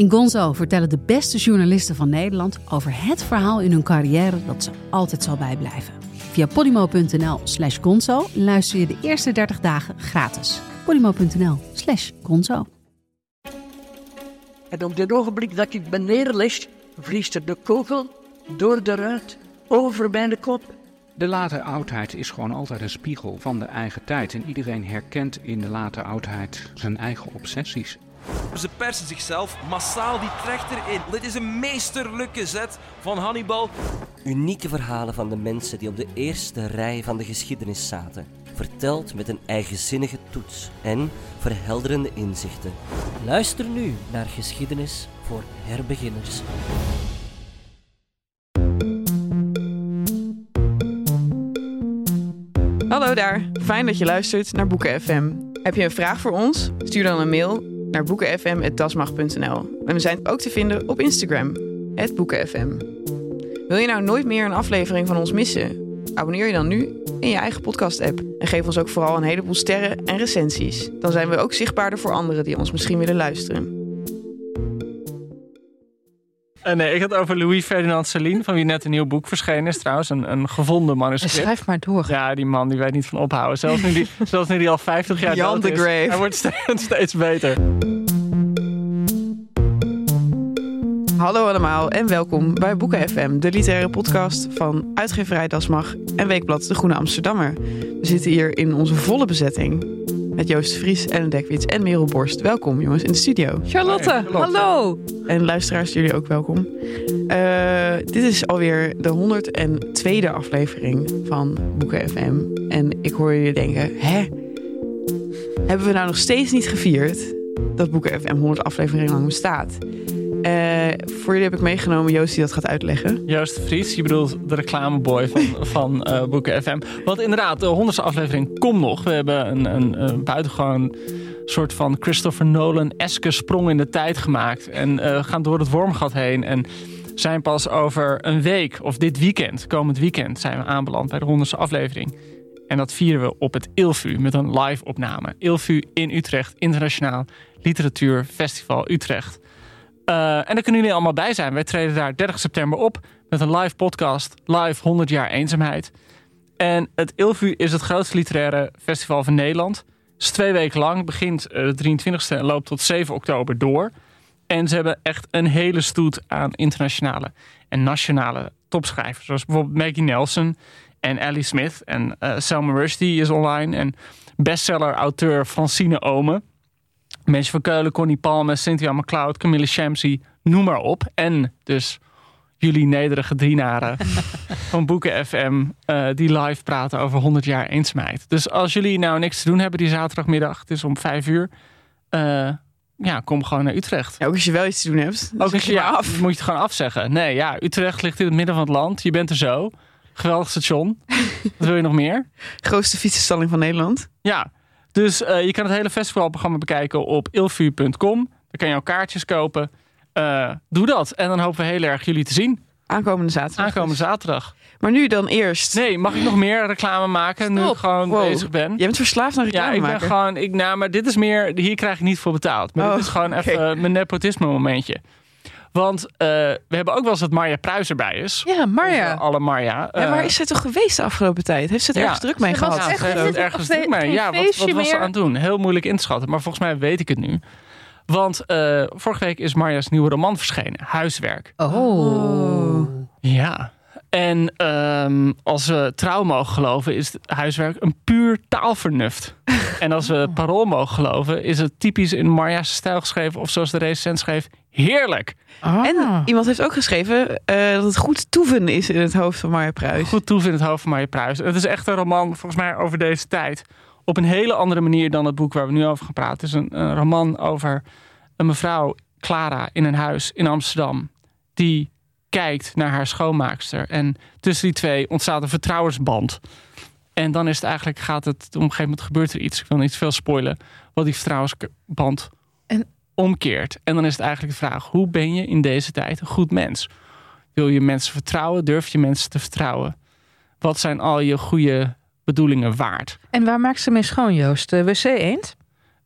In Gonzo vertellen de beste journalisten van Nederland over het verhaal in hun carrière dat ze altijd zal bijblijven. Via polymo.nl slash gonzo luister je de eerste 30 dagen gratis. polymo.nl slash gonzo. En op dit ogenblik dat ik beneden lig, vliegt er de kogel door de ruit over mijn kop. De late oudheid is gewoon altijd een spiegel van de eigen tijd. En iedereen herkent in de late oudheid zijn eigen obsessies. Ze persen zichzelf massaal die trechter in. Dit is een meesterlijke zet van Hannibal. Unieke verhalen van de mensen die op de eerste rij van de geschiedenis zaten. Verteld met een eigenzinnige toets en verhelderende inzichten. Luister nu naar Geschiedenis voor herbeginners. Hallo daar, fijn dat je luistert naar Boeken FM. Heb je een vraag voor ons? Stuur dan een mail naar boekenfm.dasmag.nl. En we zijn ook te vinden op Instagram, boekenfm. Wil je nou nooit meer een aflevering van ons missen? Abonneer je dan nu in je eigen podcast-app. En geef ons ook vooral een heleboel sterren en recensies. Dan zijn we ook zichtbaarder voor anderen die ons misschien willen luisteren. Uh, nee, ik had over Louis Ferdinand Celine, van wie net een nieuw boek verschenen is trouwens. Een, een gevonden manuscript. Schrijf maar door. Ja, die man die weet niet van ophouden. Zelfs nu die, zelfs nu die al 50 jaar Jan de is. Hij wordt steeds, steeds beter. Hallo allemaal en welkom bij Boeken FM, de literaire podcast van uitgeverij Dasmag en Weekblad De Groene Amsterdammer. We zitten hier in onze volle bezetting met Joost Vries, Ellen Dekwits en Merel Borst. Welkom jongens in de studio. Charlotte, Hey, Charlotte. hallo. En luisteraars, jullie ook welkom. Eh, dit is alweer de 102e aflevering van Boeken FM. En ik hoor jullie denken, hè? Hebben we nou nog steeds niet gevierd dat Boeken FM 100 afleveringen lang bestaat? Eh, voor jullie heb ik meegenomen Joost die dat gaat uitleggen. Joost de Vries, je bedoelt de reclameboy van, van eh, Boeken FM. Want inderdaad, de honderdste aflevering komt nog. We hebben een, een, een buitengewoon soort van Christopher Nolan-eske sprong in de tijd gemaakt. En eh, gaan door het wormgat heen. En zijn pas over een week, of dit weekend, komend weekend, zijn we aanbeland bij de honderdste aflevering. En dat vieren we op het ILFU met een live opname. ILFU in Utrecht, Internationaal Literatuur Festival Utrecht. Uh, en daar kunnen jullie allemaal bij zijn. Wij treden daar 30 september op met een live podcast, live 100 jaar eenzaamheid. En het ILFU is het grootste literaire festival van Nederland. Het is twee weken lang, begint uh, de 23e en loopt tot 7 oktober door. En ze hebben echt een hele stoet aan internationale en nationale topschrijvers. Zoals bijvoorbeeld Maggie Nelson en Ellie Smith. En uh, Selma Rushdie is online. En bestseller-auteur Francine Omen. Mensen van Keulen, Connie Palme, Cynthia McLeod, Camille Shamsi, noem maar op. En dus jullie nederige dienaren van Boeken FM uh, die live praten over 100 jaar eenzaamheid. Dus als jullie nou niks te doen hebben die zaterdagmiddag, het is om 5 uur, uh, ja, kom gewoon naar Utrecht. Ja, ook als je wel iets te doen hebt. Ook als je, ja, af. moet je het gewoon afzeggen. Nee, ja, Utrecht ligt in het midden van het land. Je bent er zo. Geweldig station. Wat wil je nog meer? Grootste fietsenstalling van Nederland. Ja, dus uh, je kan het hele festivalprogramma bekijken op ilfu.com. Daar kan je ook kaartjes kopen. Uh, doe dat. En dan hopen we heel erg jullie te zien. Aankomende zaterdag. Aankomende zaterdag. Maar nu dan eerst. Nee, mag ik nog meer reclame maken Stop. nu ik gewoon wow. bezig ben? Je bent verslaafd naar reclame Ja, ik ben maken. gewoon... Ik, nou, maar dit is meer... Hier krijg ik niet voor betaald. Maar Oh, dit is gewoon okay. even mijn nepotisme momentje. Want uh, we hebben ook wel eens dat Marja Pruis erbij is. Ja, Marja. Alle Marja. Ja, waar is zij toch geweest de afgelopen tijd? Heeft ze het ja. ergens druk mee Ze gehad? was Ja, echt ze heeft het ergens druk mee. Ja, wat, wat was ze aan het doen? Heel moeilijk in te schatten. Maar volgens mij weet ik het nu. Want uh, vorige week is Marja's nieuwe roman verschenen. Huiswerk. Oh. Ja. En um, als we trouw mogen geloven, is het huiswerk een puur taalvernuft. en als we parool mogen geloven, is het typisch in Marja's stijl geschreven. Of zoals de recensent schreef, heerlijk. Ah. En iemand heeft ook geschreven uh, dat het goed toeven is in het hoofd van Marja Pruis. Goed toeven in het hoofd van Marja Pruis. Het is echt een roman, volgens mij, over deze tijd. Op een hele andere manier dan het boek waar we nu over gaan praten. Het is een, een roman over een mevrouw, Clara, in een huis in Amsterdam. Die kijkt naar haar schoonmaakster. En tussen die twee ontstaat een vertrouwensband. En dan is het eigenlijk, gaat het, op een gegeven moment gebeurt er iets. Ik wil niet veel spoilen. Wat die vertrouwensband en... omkeert. En dan is het eigenlijk de vraag, hoe ben je in deze tijd een goed mens? Wil je mensen vertrouwen? Durf je mensen te vertrouwen? Wat zijn al je goede bedoelingen waard? En waar maakt ze mee schoon, Joost? De wc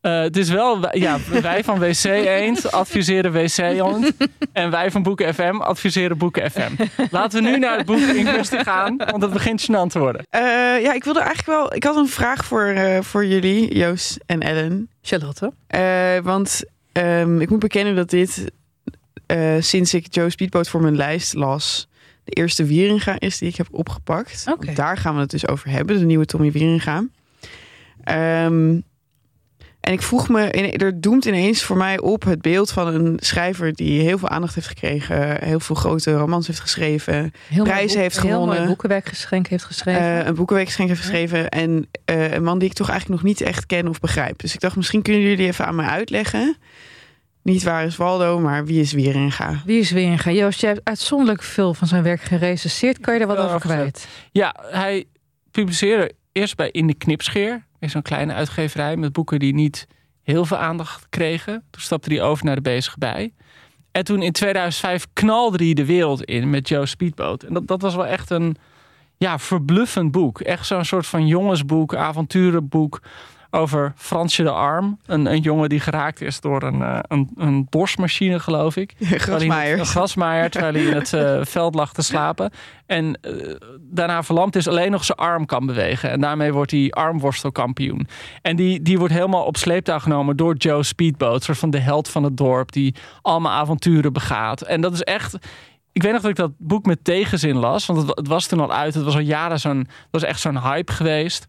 Eh, het is wel, ja, wij van WC Eend adviseren WC Eend. En wij van Boeken FM adviseren Boeken FM. Laten we nu naar het boek in kwestie gaan, want het begint gênant te worden. Eh, ja, ik wilde eigenlijk wel. Ik had een vraag voor, eh, voor jullie, Joost en Ellen. Charlotte. Eh, want ehm, ik moet bekennen dat dit, eh, sinds ik Joe Speedboat voor mijn lijst las, de eerste Wieringa is die ik heb opgepakt. Oké. Daar gaan we het dus over hebben, de nieuwe Tommy Wieringa. Ehm, en ik vroeg me, er doemt ineens voor mij op het beeld van een schrijver die heel veel aandacht heeft gekregen, heel veel grote romans heeft geschreven, Heel Prijzen boek- heeft Heel gewonnen. mooi boekenwerkgeschenk heeft geschreven. eh, een boekenweekgeschenk heeft geschreven en eh, een man die ik toch eigenlijk nog niet echt ken of begrijp. Dus ik dacht, misschien kunnen jullie die even aan mij uitleggen. Niet waar is Waldo, maar wie is Wieringa? Wie is Wieringa? Joost, jij hebt uitzonderlijk veel van zijn werk gerecenseerd. Kan je er wat over kwijt? Ja, hij publiceerde eerst bij In de Knipscheer. Zo'n kleine uitgeverij met boeken die niet heel veel aandacht kregen. Toen stapte hij over naar de bezige bij. En toen in 2005 knalde hij de wereld in met Joe Speedboat. En dat, dat was wel echt een ja, verbluffend boek. Echt zo'n soort van jongensboek, avonturenboek over Fransje de Arm. Een, een jongen die geraakt is door een, eh, een, een borstmachine, geloof ik. Grasmaaier. Een grasmaaier, terwijl hij in het eh, veld lag te slapen. En eh, daarna verlamd is, alleen nog zijn arm kan bewegen. En daarmee wordt hij armworstelkampioen. En die, die wordt helemaal op sleeptouw genomen door Joe Speedboat. Soort van de held van het dorp, die allemaal avonturen begaat. En dat is echt... Ik weet nog dat ik dat boek met tegenzin las. Want het, wa- het was toen al uit. Het was al jaren zo'n... Was echt zo'n hype geweest.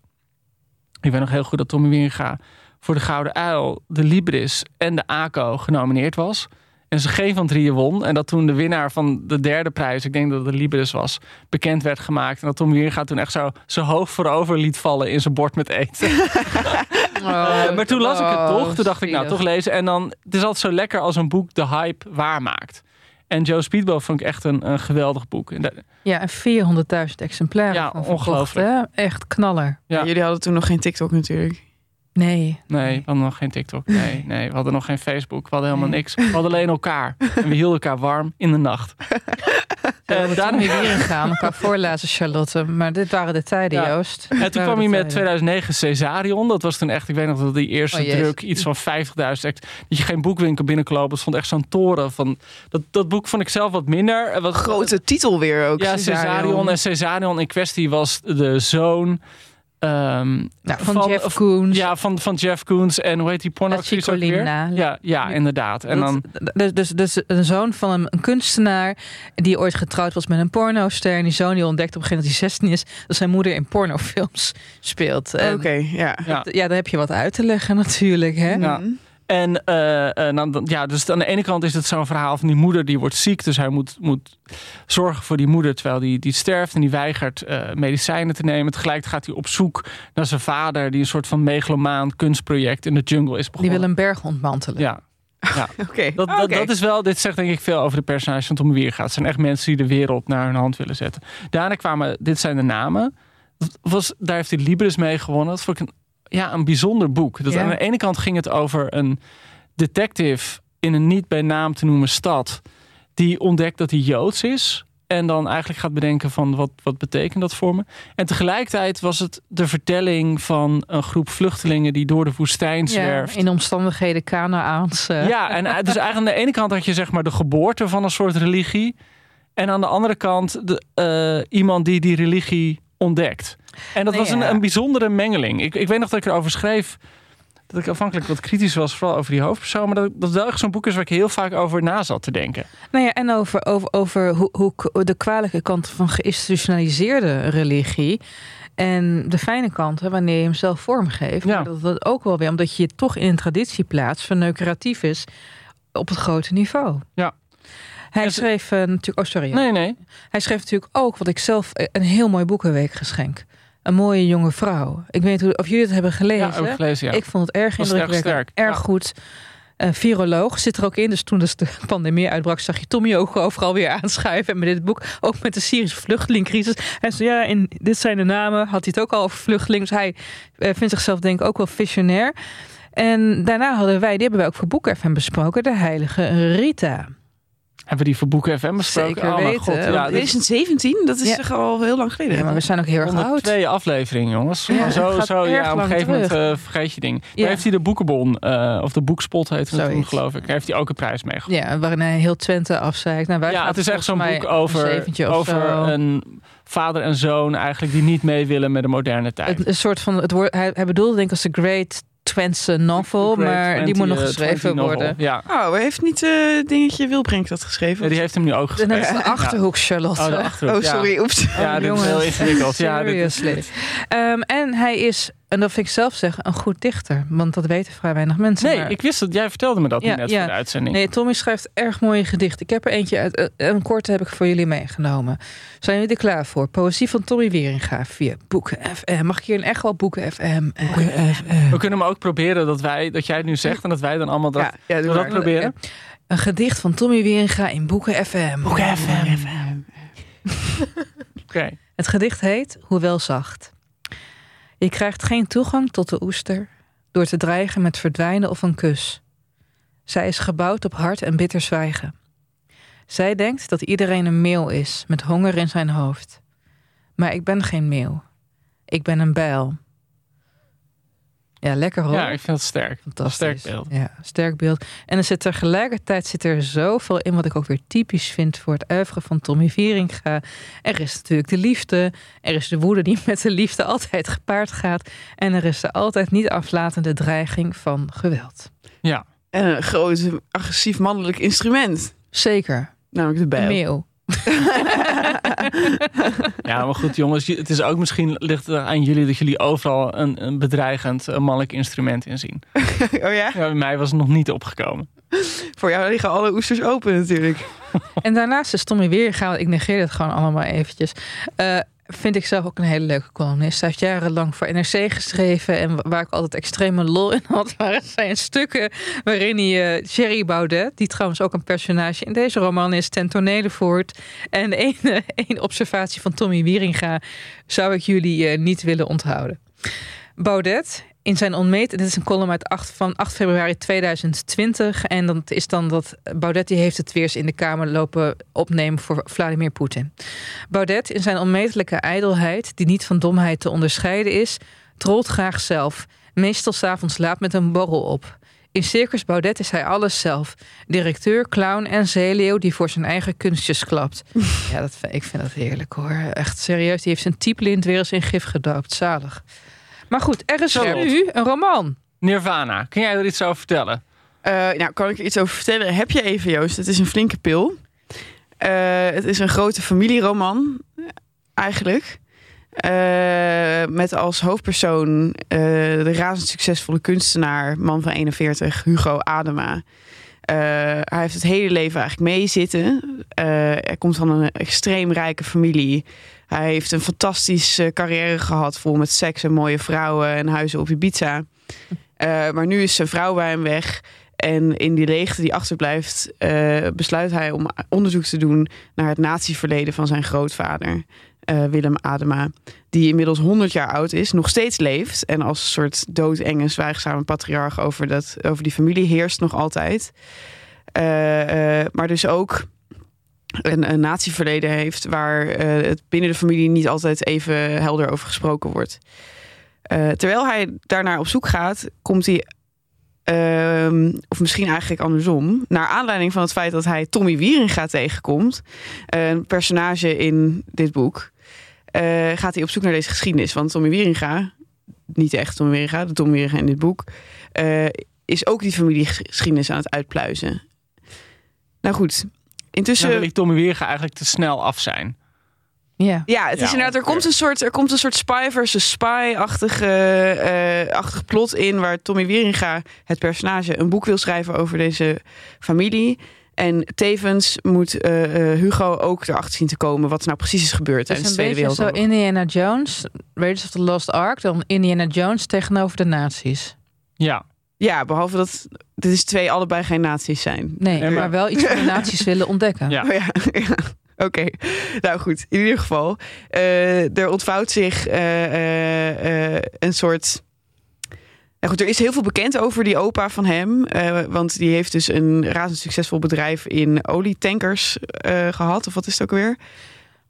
Ik weet nog heel goed dat Tommy Wieringa voor de Gouden Uil, de Libris en de ACO genomineerd was. En ze geen van drieën won. En dat toen de winnaar van de derde prijs, ik denk dat het de Libris was, bekend werd gemaakt. En dat Tommy Wieringa toen echt zo zijn hoofd voorover liet vallen in zijn bord met eten. Eh, maar toen las ik het Oh, toch. Toen dacht ik, nou, toch lezen. En dan, het is altijd zo lekker als een boek de hype waarmaakt. En Joe Speedboat vond ik echt een, een geweldig boek. Ja, en 400.000 exemplaren Ja, van verkocht, ongelooflijk. hè? Echt knaller. Ja. Jullie hadden toen nog geen TikTok natuurlijk. Nee. Nee, we hadden nog geen TikTok. Nee, nee, we hadden nog geen Facebook. We hadden helemaal Nee. niks. We hadden alleen elkaar. En we hielden elkaar warm in de nacht. En En, we daarna, Tommy Wieringa aan elkaar voorlazen, Charlotte. Maar dit waren de tijden, Ja. Joost. en Dit toen kwam hij met tijden. 2009 Cesarion. Dat was toen echt, ik weet nog dat die eerste Oh, druk iets van 50.000. ex- Dat je geen boekwinkel binnenkloopt. Het stond echt zo'n toren. Van, dat, dat boek vond ik zelf wat minder. Was- Grote titel weer ook. Ja, Cesarion. Cesarion. En Cesarion in kwestie was de zoon... ehm, Nou, van, Jeff Koons. Ja, van, van Jeff Koons en hoe heet die pornoactrice ook weer? Ja, ja, inderdaad. En dan, dus, dus, dus een zoon van een, een kunstenaar die ooit getrouwd was met een pornoster. En die zoon die ontdekt op een gegeven moment dat hij 16 is, dat zijn moeder in pornofilms speelt. Oké, ja. ja. Ja, daar heb je wat uit te leggen natuurlijk. Hè? Ja. En eh, eh, dan, dan- ja, dus aan de ene kant is het zo'n verhaal van die moeder die wordt ziek. Dus hij moet, moet zorgen voor die moeder terwijl die, die sterft. En die weigert eh, medicijnen te nemen. Tegelijk gaat hij op zoek naar zijn vader. Die een soort van megalomaan kunstproject in de jungle is Die begonnen. wil een berg ontmantelen. Ja, Oké. dat, dat, is wel, dit zegt denk ik veel over de personage van Tommy Wieringa. Het zijn echt mensen die de wereld naar hun hand willen zetten. Daarna kwamen, dit zijn de namen. Dat was, daar heeft hij Libris mee gewonnen. Dat vond ik een, ja, een bijzonder boek. Dat Ja. Aan de ene kant ging het over een detective in een niet bij naam te noemen stad. Die ontdekt dat hij Joods is. En dan eigenlijk gaat bedenken van wat, wat betekent dat voor me. En tegelijkertijd was het de vertelling van een groep vluchtelingen die door de woestijn Ja, zwerft. in omstandigheden Kanaans. eh. Ja, en eh, dus eigenlijk aan de ene kant had je zeg maar de geboorte van een soort religie. En aan de andere kant de, eh, iemand die die religie ontdekt. En dat Nee, was een, ja. een bijzondere mengeling. Ik, ik weet nog dat ik erover schreef. Dat ik afhankelijk wat kritisch was, vooral over die hoofdpersoon. Maar dat, dat wel echt zo'n boek is waar ik heel vaak over na zat te denken. Nou ja, en over, over, over hoe, hoe de kwalijke kant van geïnstitutionaliseerde religie. En de fijne kant, hè, wanneer je hem zelf vormgeeft. Ja. Maar dat, dat ook wel weer, omdat je je toch in een traditie plaatst van neukeratief is op het grote niveau. Ja. Hij schreef eh, natuurlijk. Oh, sorry. Nee, nee. Hij schreef natuurlijk ook wat ik zelf eh, een heel mooi boekenweek geschenk. Een mooie jonge vrouw. Ik weet niet hoe- of jullie het hebben gelezen. Ja, ook gelezen, ja. Ik vond het erg erg indrukwekkend. Erg ja. goed. Eh, viroloog zit er ook in. Dus toen dus de pandemie uitbrak, zag je Tommy ook overal weer aanschuiven. En met dit boek, ook met de Syrische vluchtelingcrisis. Hij zei, ja, in, dit zijn de namen. Had hij het ook al over vluchtelingen. Dus hij eh, vindt zichzelf denk ik ook wel visionair. En daarna hadden wij, die hebben wij ook voor Boek FM besproken, de heilige Rita. Hebben we die voor Boeken FM besproken? Zeker oh, weten. God. Ja, dit 2017, dat is Ja. toch al heel lang geleden. Ja, maar we zijn ook heel erg oud. 102 afleveringen, jongens. Ja, zo, zo, ja, op een gegeven moment eh, vergeet je dingen. Ja. Daar heeft hij de boekenbon, eh, of de boekspot heet het toen, geloof ik. Daar heeft hij ook een prijs mee. Ja, waarin hij heel Twente afzeikt. Nou, wij Ja, het is echt zo'n boek over, een over een vader en zoon eigenlijk die niet mee willen met de moderne tijd. Het, een soort van, het woord, hij, hij bedoelde denk ik als de Great Twentse Novel, Great maar die 20, moet nog eh, geschreven 20 novel. worden. Ja. Oh, heeft niet eh dingetje Wilbrink dat geschreven? Ja, die heeft hem nu ook En dat geschreven. is de Achterhoek, Charlotte. Oh, de Achterhoek, Oh, ja. sorry, oeps. Ja, dit is heel ingewikkeld. Ja, dit is- Seriously. Ehm, en hij is, en dat vind ik zelf zeggen, een goed dichter. Want dat weten vrij weinig mensen. Nee, maar- ik wist het. Jij vertelde me dat Ja, net ja. voor de uitzending. Nee, Tommy schrijft erg mooie gedichten. Ik heb er eentje uit. eh, Een korte heb ik voor jullie meegenomen. Zijn jullie er klaar voor? Poëzie van Tommy Wieringa via Boeken FM. Mag ik hier een echo Boeken FM? Eh, We kunnen hem ook proberen dat, wij, dat jij het nu zegt en dat wij dan allemaal dat, Ja, dat maar. proberen. Een gedicht van Tommy Wieringa in Boeken FM. Boeken FM. Oké. Het gedicht heet Hoewel zacht. Je krijgt geen toegang tot de oester door te dreigen met verdwijnen of een kus. Zij is gebouwd op hard en bitter zwijgen. Zij denkt dat iedereen een meeuw is met honger in zijn hoofd. Maar ik ben geen meeuw. Ik ben een bijl. Ja, lekker hoor. Ja, ik vind het sterk. Fantastisch. Sterk beeld. Ja, sterk beeld. En er zit tegelijkertijd zit er zoveel in wat ik ook weer typisch vind voor het uiveren van Tommy Vieringa. Er is natuurlijk de liefde. Er is de woede die met de liefde altijd gepaard gaat. En er is de altijd niet aflatende dreiging van geweld. Ja. En een groot agressief mannelijk instrument. Zeker. Namelijk de Een bijl. meeuw. ja, maar goed jongens. Het is ook misschien ligt het aan jullie dat jullie overal een, een bedreigend een mannelijk instrument in zien. oh ja? Ja, bij mij was het nog niet opgekomen. Voor jou liggen alle oesters open natuurlijk. En daarnaast is Tommy Weerga, want ik negeer het gewoon allemaal eventjes. eh, vind ik zelf ook een hele leuke columnist. Hij heeft jarenlang voor NRC geschreven. En waar ik altijd extreme lol in had, waren zijn stukken waarin hij eh Jerry Baudet, die trouwens ook een personage in deze roman is, ten tonele voert. En één, één observatie van Tommy Wieringa zou ik jullie eh, niet willen onthouden. Baudet in zijn onmeet, dit is een column uit 8, van 8 februari 2020. En dat is dan dat Baudet die heeft het weer eens in de Kamer lopen opnemen voor Vladimir Poetin. Baudet in zijn onmetelijke ijdelheid, die niet van domheid te onderscheiden is, trolt graag zelf. Meestal s'avonds laat met een borrel op. In Circus Baudet is hij alles zelf. Directeur, clown en zeeleeuw die voor zijn eigen kunstjes klapt. Ja, dat, ik vind dat heerlijk hoor. Echt serieus. Die heeft zijn typlint weer eens in gif gedoopt. Zalig. Maar goed, er is Charlotte. nu een roman. Nirvana, kun jij er iets over vertellen? Eh, nou, kan ik er iets over vertellen? Heb je even, Joost? Het is een flinke pil. Eh, het is een grote familieroman, eigenlijk. Eh, met als hoofdpersoon eh, de razend succesvolle kunstenaar, man van 41, Hugo Adema. Eh, hij heeft het hele leven eigenlijk meezitten. Eh hij komt van een extreem rijke familie. Hij heeft een fantastische carrière gehad, vol met seks en mooie vrouwen en huizen op Ibiza. Eh, maar nu is zijn vrouw bij hem weg. En in die leegte die achterblijft, eh, besluit hij om onderzoek te doen naar het natieverleden van zijn grootvader, eh, Willem Adema. Die inmiddels 100 jaar oud is, nog steeds leeft. En als een soort doodenge, zwijgzame patriarch over, dat, over die familie heerst nog altijd. Eh, eh, maar dus ook een, een natieverleden heeft waar het binnen de familie niet altijd even helder over gesproken wordt. Terwijl hij daarnaar op zoek gaat, komt hij, ehm, of misschien eigenlijk andersom, naar aanleiding van het feit dat hij Tommy Wieringa tegenkomt, een personage in dit boek, gaat hij op zoek naar deze geschiedenis. Want Tommy Wieringa, niet echt Tommy Wieringa, de Tommy Wieringa in dit boek, eh, is ook die familiegeschiedenis aan het uitpluizen. Nou goed, intussen... Wil ik Tommy Weerga eigenlijk te snel af zijn. Ja. Ja, het is Ja, inderdaad, er komt een soort, er komt een soort spy versus spy-achtige eh, achtig plot in waar Tommy Wieringa, het personage, een boek wil schrijven over deze familie. En tevens moet eh, eh, Hugo ook erachter zien te komen wat er nou precies is gebeurd tijdens de een Tweede beetje zo Wereldoorlog. Indiana Jones, Raiders of the Lost Ark, dan Indiana Jones tegenover de nazi's. Ja, Ja, behalve dat dit is twee allebei geen nazi's zijn. Nee, maar- wel iets van de nazi's willen ontdekken. Ja. Oh ja, ja. Oké, nou goed. In ieder geval, eh, er ontvouwt zich eh, eh, eh, een soort. Ja, goed, er is heel veel bekend over die opa van hem. eh, want die heeft dus een razend succesvol bedrijf in olietankers eh, gehad. Of wat is het ook weer?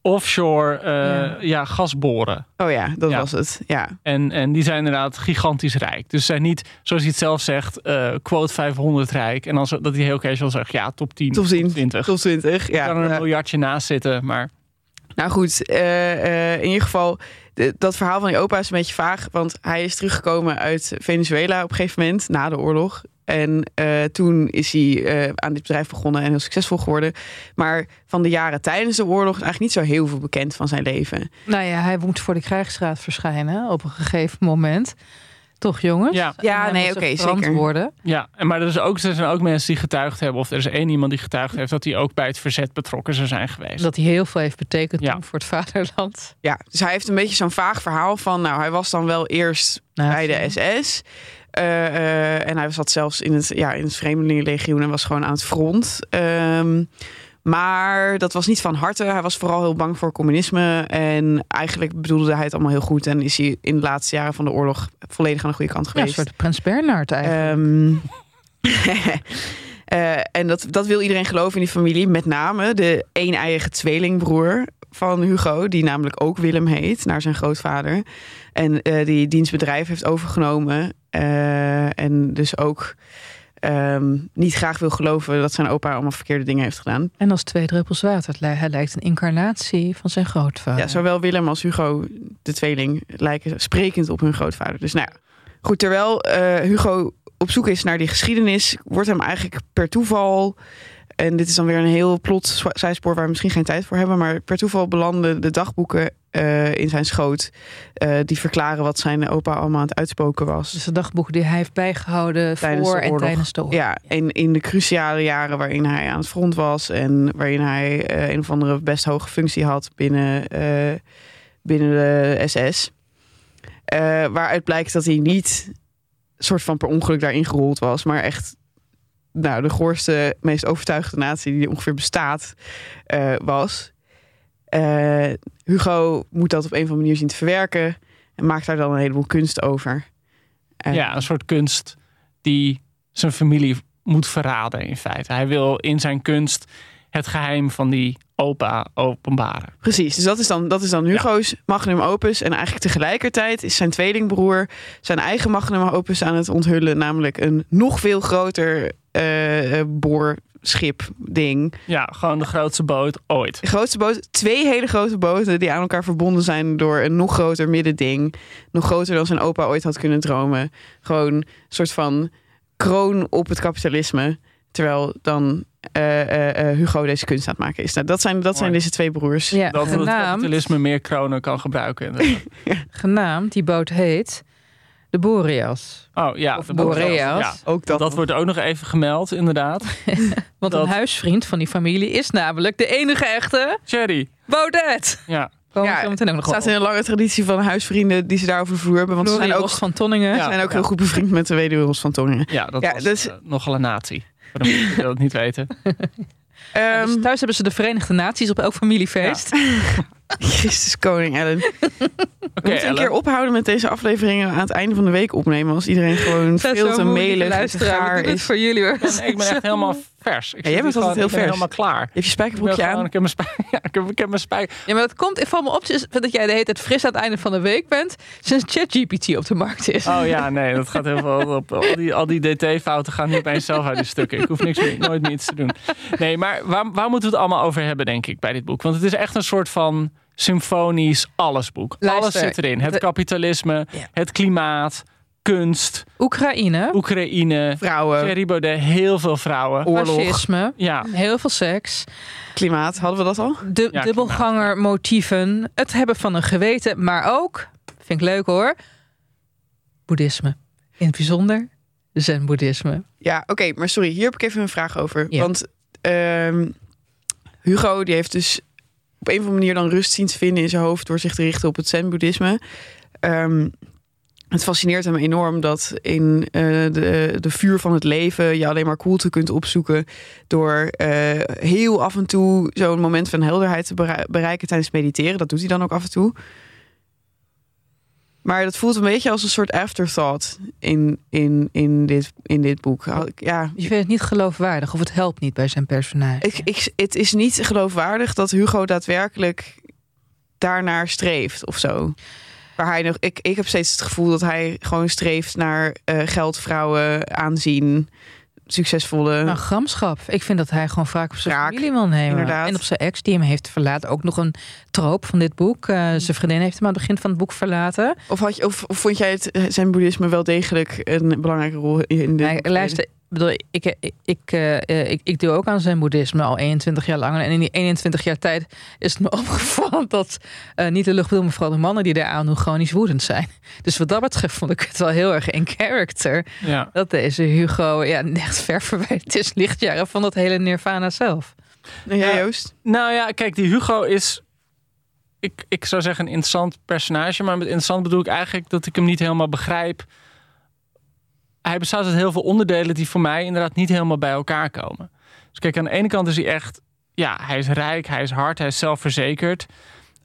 Offshore eh, Ja. ja. gas boren. Oh ja, dat Ja. was het. Ja. En, en die zijn inderdaad gigantisch rijk. Dus zijn niet, zoals hij het zelf zegt, quote 500 rijk. En dan zo, dat hij heel casual zegt, ja, top 10, Top 10, 20. Top 20. Er Ja, kan er een ja. miljardje naast zitten, maar Nou goed, in ieder geval, dat verhaal van die opa is een beetje vaag. Want hij is teruggekomen uit Venezuela op een gegeven moment, na de oorlog. En eh, toen is hij eh, aan dit bedrijf begonnen en heel succesvol geworden. Maar van de jaren tijdens de oorlog is eigenlijk niet zo heel veel bekend van zijn leven. Nou ja, hij moet voor de krijgsraad verschijnen op een gegeven moment. Toch, jongens? Ja. Ja, nee, oké, zich zeker. ja. En Maar er, is ook, er zijn ook mensen die getuigd hebben, of er is één iemand die getuigd heeft, dat hij ook bij het verzet betrokken zou zijn geweest. Dat hij heel veel heeft betekend Ja. voor het vaderland. Ja, dus hij heeft een beetje zo'n vaag verhaal van... nou, hij was dan wel eerst Nou, bij de SS... Eh, eh, en hij zat zelfs in het, ja, in het Vreemdelingenlegioen en was gewoon aan het front. Ehm, maar dat was niet van harte. Hij was vooral heel bang voor communisme. En eigenlijk bedoelde hij het allemaal heel goed. En is hij in de laatste jaren van de oorlog volledig aan de goede kant Ja, een geweest. soort Prins Bernhard eigenlijk. Ehm, eh, en dat, dat wil iedereen geloven in die familie. Met name de een-eiige tweelingbroer van Hugo, die namelijk ook Willem heet, naar zijn grootvader. En eh, die dienstbedrijf heeft overgenomen. eh, en dus ook ehm, niet graag wil geloven dat zijn opa allemaal verkeerde dingen heeft gedaan. En als twee druppels water. Hij lijkt een incarnatie van zijn grootvader. Ja, zowel Willem als Hugo, de tweeling, lijken sprekend op hun grootvader. Dus nou ja, goed, terwijl eh, Hugo op zoek is naar die geschiedenis, wordt hem eigenlijk per toeval. En dit is dan weer een heel plot zijspoor waar we misschien geen tijd voor hebben. Maar per toeval belanden de dagboeken eh, in zijn schoot. eh, die verklaren wat zijn opa allemaal aan het uitspoken was. Dus de dagboeken die hij heeft bijgehouden Tijdens voor en tijdens de oorlog. Ja, en in de cruciale jaren waarin hij aan het front was en waarin hij eh, een of andere best hoge functie had binnen, binnen de SS. Waaruit blijkt dat hij niet soort van per ongeluk daarin gerold was, maar echt nou, de goorste, meest overtuigde natie die ongeveer bestaat eh, was. Eh, Hugo moet dat op een of andere manier zien te verwerken en maakt daar dan een heleboel kunst over. Eh, Ja, een soort kunst die zijn familie moet verraden in feite. Hij wil in zijn kunst het geheim van die opa openbaren. Precies, dus dat is dan, dat is dan Hugo's magnum opus. En eigenlijk tegelijkertijd is zijn tweelingbroer zijn eigen magnum opus aan het onthullen. Namelijk een nog veel groter eh, eh, boorschip ding. Ja, gewoon de grootste boot ooit. De grootste boot, twee hele grote boten die aan elkaar verbonden zijn door een nog groter middending. Nog groter dan zijn opa ooit had kunnen dromen. Gewoon een soort van kroon op het kapitalisme. Terwijl dan eh, eh, eh, Hugo deze kunst aan het maken is. Nou, dat zijn, dat zijn deze twee broers. Ja, Dat het kapitalisme meer kronen kan gebruiken. inderdaad. genaamd, die boot heet de Boreas. Oh ja, Of de Boreas. Ja. Ook dat. Dat wordt ook nog even gemeld, inderdaad. Want Dat- een huisvriend van die familie is namelijk de enige echte Cherry. Baudet. Ja. Komen ook nog staat in een lange traditie van huisvrienden die ze daarover de vloer hebben. Want ze zijn ook, Ros van Tonningen. Ja. zijn ook heel goed bevriend met de weduwe Ros van Tonningen. Ja, dat Ja, was dus- eh, nogal een natie. Voor de mensen die dat niet weten. Ja, dus Ehm, thuis hebben ze de Verenigde Naties op elk familiefeest. Christus koning Ellen. Oké, We moeten een keer ophouden met deze afleveringen aan het einde van de week opnemen. Als iedereen gewoon veel te melig en te luisteraar. We gaar doen het is. voor jullie hoor. Nee, ik ben echt helemaal vers. Ik Ja, jij bent altijd gewoon- heel ik ben vers. helemaal klaar. Je hebt je Ik, spijkerbroekje aan. ik heb mijn spij- ja, ik heb, ik heb mijn spij. Ja, maar dat komt, valt me op is dat jij de hele tijd fris aan het einde van de week bent. Sinds ChatGPT op de markt is. Oh ja, nee, dat gaat heel veel op. Al die, al die DT-fouten gaan nu opeens zelf uit die stukken. Ik hoef niks meer, nooit meer iets te doen. Nee, maar waar, waar moeten we het allemaal over hebben, denk ik, bij dit boek? Want het is echt een soort van symfonisch allesboek. Luister, Alles zit erin. Het de- kapitalisme, Ja. het klimaat, kunst, Oekraïne, Oekraïne, Vrouwen, Thierry Baudet, heel veel vrouwen. oorlog, fascisme, Ja, heel veel seks. klimaat. Hadden we dat al? De Ja, dubbelganger motieven. Het hebben van een geweten. Maar ook, vind ik leuk hoor, boeddhisme. In het bijzonder zen-boeddhisme. Ja, oké. maar sorry, hier heb ik even een vraag over. Ja. Want ehm, Hugo die heeft dus op een of andere manier dan rust zien te vinden in zijn hoofd door zich te richten op het zen-boeddhisme. Ehm, het fascineert hem enorm dat in eh, de, vuur van het leven je alleen maar koelte kunt opzoeken door eh, heel af en toe zo'n moment van helderheid te berei- bereiken tijdens mediteren. Dat doet hij dan ook af en toe. Maar dat voelt een beetje als een soort afterthought in, in, in, dit, in dit boek. Ja, Je vindt het niet geloofwaardig of het helpt niet bij zijn personage. ik, ik, het is niet geloofwaardig dat Hugo daadwerkelijk daarnaar streeft of zo. Waar hij nog, ik, ik heb steeds het gevoel dat hij gewoon streeft naar eh, geld, vrouwen, aanzien, succesvolle. Nou, gramschap. Ik vind dat hij gewoon vaak op zijn Wraak, familie wil nemen. inderdaad. En op zijn ex, die hem heeft verlaten. Ook nog een troop van dit boek. Eh, Mm. zijn vriendin heeft hem aan het begin van het boek verlaten. Of, had je, of, of vond jij het, zijn boeddhisme wel degelijk een belangrijke rol in dit? Boek? luister, bedoel, ik, ik, ik, eh, ik, ik doe ook aan zijn boeddhisme al 21 jaar lang. En in die 21 jaar tijd is het me opgevallen dat eh, niet de luchtbedel, maar vooral de mannen die daar aan doen chronisch woedend zijn. Dus wat dat betreft vond ik het wel heel erg in character. Ja. Dat deze Hugo ja, echt ver verwijderd is lichtjaren van dat hele Nirvana zelf. En jij, Ja. Joost? Nou ja, kijk, die Hugo is. Ik, ik zou zeggen een interessant personage. Maar met interessant bedoel ik eigenlijk dat ik hem niet helemaal begrijp. Hij bestaat uit heel veel onderdelen die voor mij inderdaad niet helemaal bij elkaar komen. Dus kijk, aan de ene kant is hij echt. Ja, hij is rijk, hij is hard, hij is zelfverzekerd.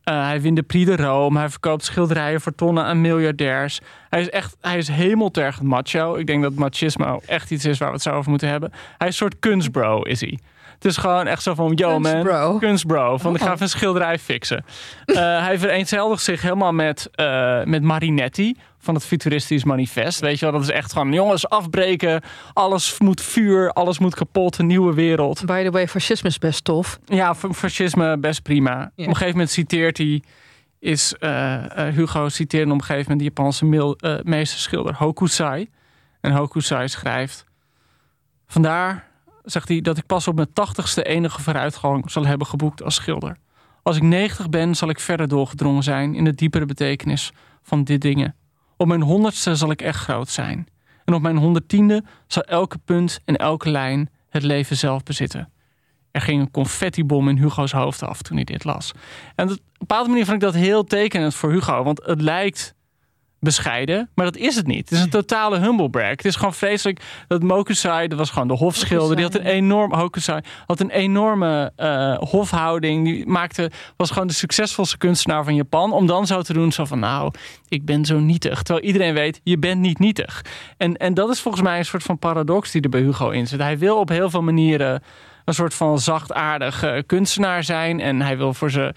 Eh, hij wint de Prix de Rome. Hij verkoopt schilderijen voor tonnen aan miljardairs. Hij is echt, hij is hemeltergend macho. Ik denk dat machismo echt iets is waar we het zo over moeten hebben. Hij is een soort kunstbro, is hij. Het is gewoon echt zo van, yo man, Kunstbro. kunstbro. Van ik ga Oh. even een schilderij fixen. Eh, hij vereenzelvigt zich helemaal met, eh, met Marinetti van het Futuristisch Manifest. Weet je wel, dat is echt gewoon, jongens, afbreken. Alles moet vuur, alles moet kapot, een nieuwe wereld. By the way, fascisme is best tof. Ja, fa- fascisme best prima. Op een gegeven moment citeert hij, is eh, Hugo citeert op een gegeven moment de Japanse mil, eh, meesterschilder Hokusai. En Hokusai schrijft: Vandaar, zegt hij, dat ik pas op mijn tachtigste enige vooruitgang zal hebben geboekt als schilder. Als ik 90 ben, zal ik verder doorgedrongen zijn in de diepere betekenis van dit dingen. Op mijn honderdste zal ik echt groot zijn. En op mijn honderdtiende zal elke punt en elke lijn het leven zelf bezitten. Er ging een confettibom in Hugo's hoofd af toen hij dit las. En op een bepaalde manier vond ik dat heel tekenend voor Hugo. Want het lijkt bescheiden, maar dat is het niet. Het is een totale humble brag. Het is gewoon vreselijk dat Mokusai, dat was gewoon de hofschilder, die had een enorm Hokusai had een enorme eh, hofhouding. Die maakte was gewoon de succesvolste kunstenaar van Japan. Om dan zo te doen, zo van nou, ik ben zo nietig. Terwijl iedereen weet, je bent niet nietig. En, en dat is volgens mij een soort van paradox die er bij Hugo in zit. Hij wil op heel veel manieren een soort van zachtaardig eh, kunstenaar zijn. En hij wil voor zijn,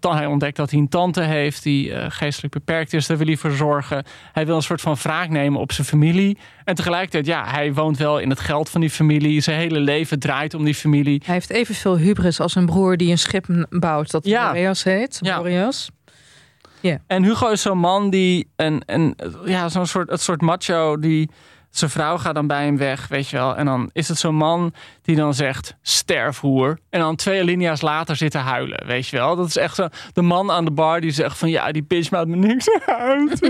hij ontdekt dat hij een tante heeft die eh, geestelijk beperkt is. Daar wil hij voor zorgen. Hij wil een soort van wraak nemen op zijn familie. En tegelijkertijd, ja, hij woont wel in het geld van die familie. Zijn hele leven draait om die familie. Hij heeft evenveel hubris als een broer die een schip bouwt dat Ja. Boreas heet. Ja. Boreas. En Hugo is zo'n man die een, een ja, zo'n soort, het soort macho die zijn vrouw gaat dan bij hem weg, weet je wel. En dan is het zo'n man die dan zegt sterfhoer. En dan twee alinea's later zit te huilen, weet je wel. Dat is echt zo de man aan de bar die zegt van ja, die bitch maakt me niks uit.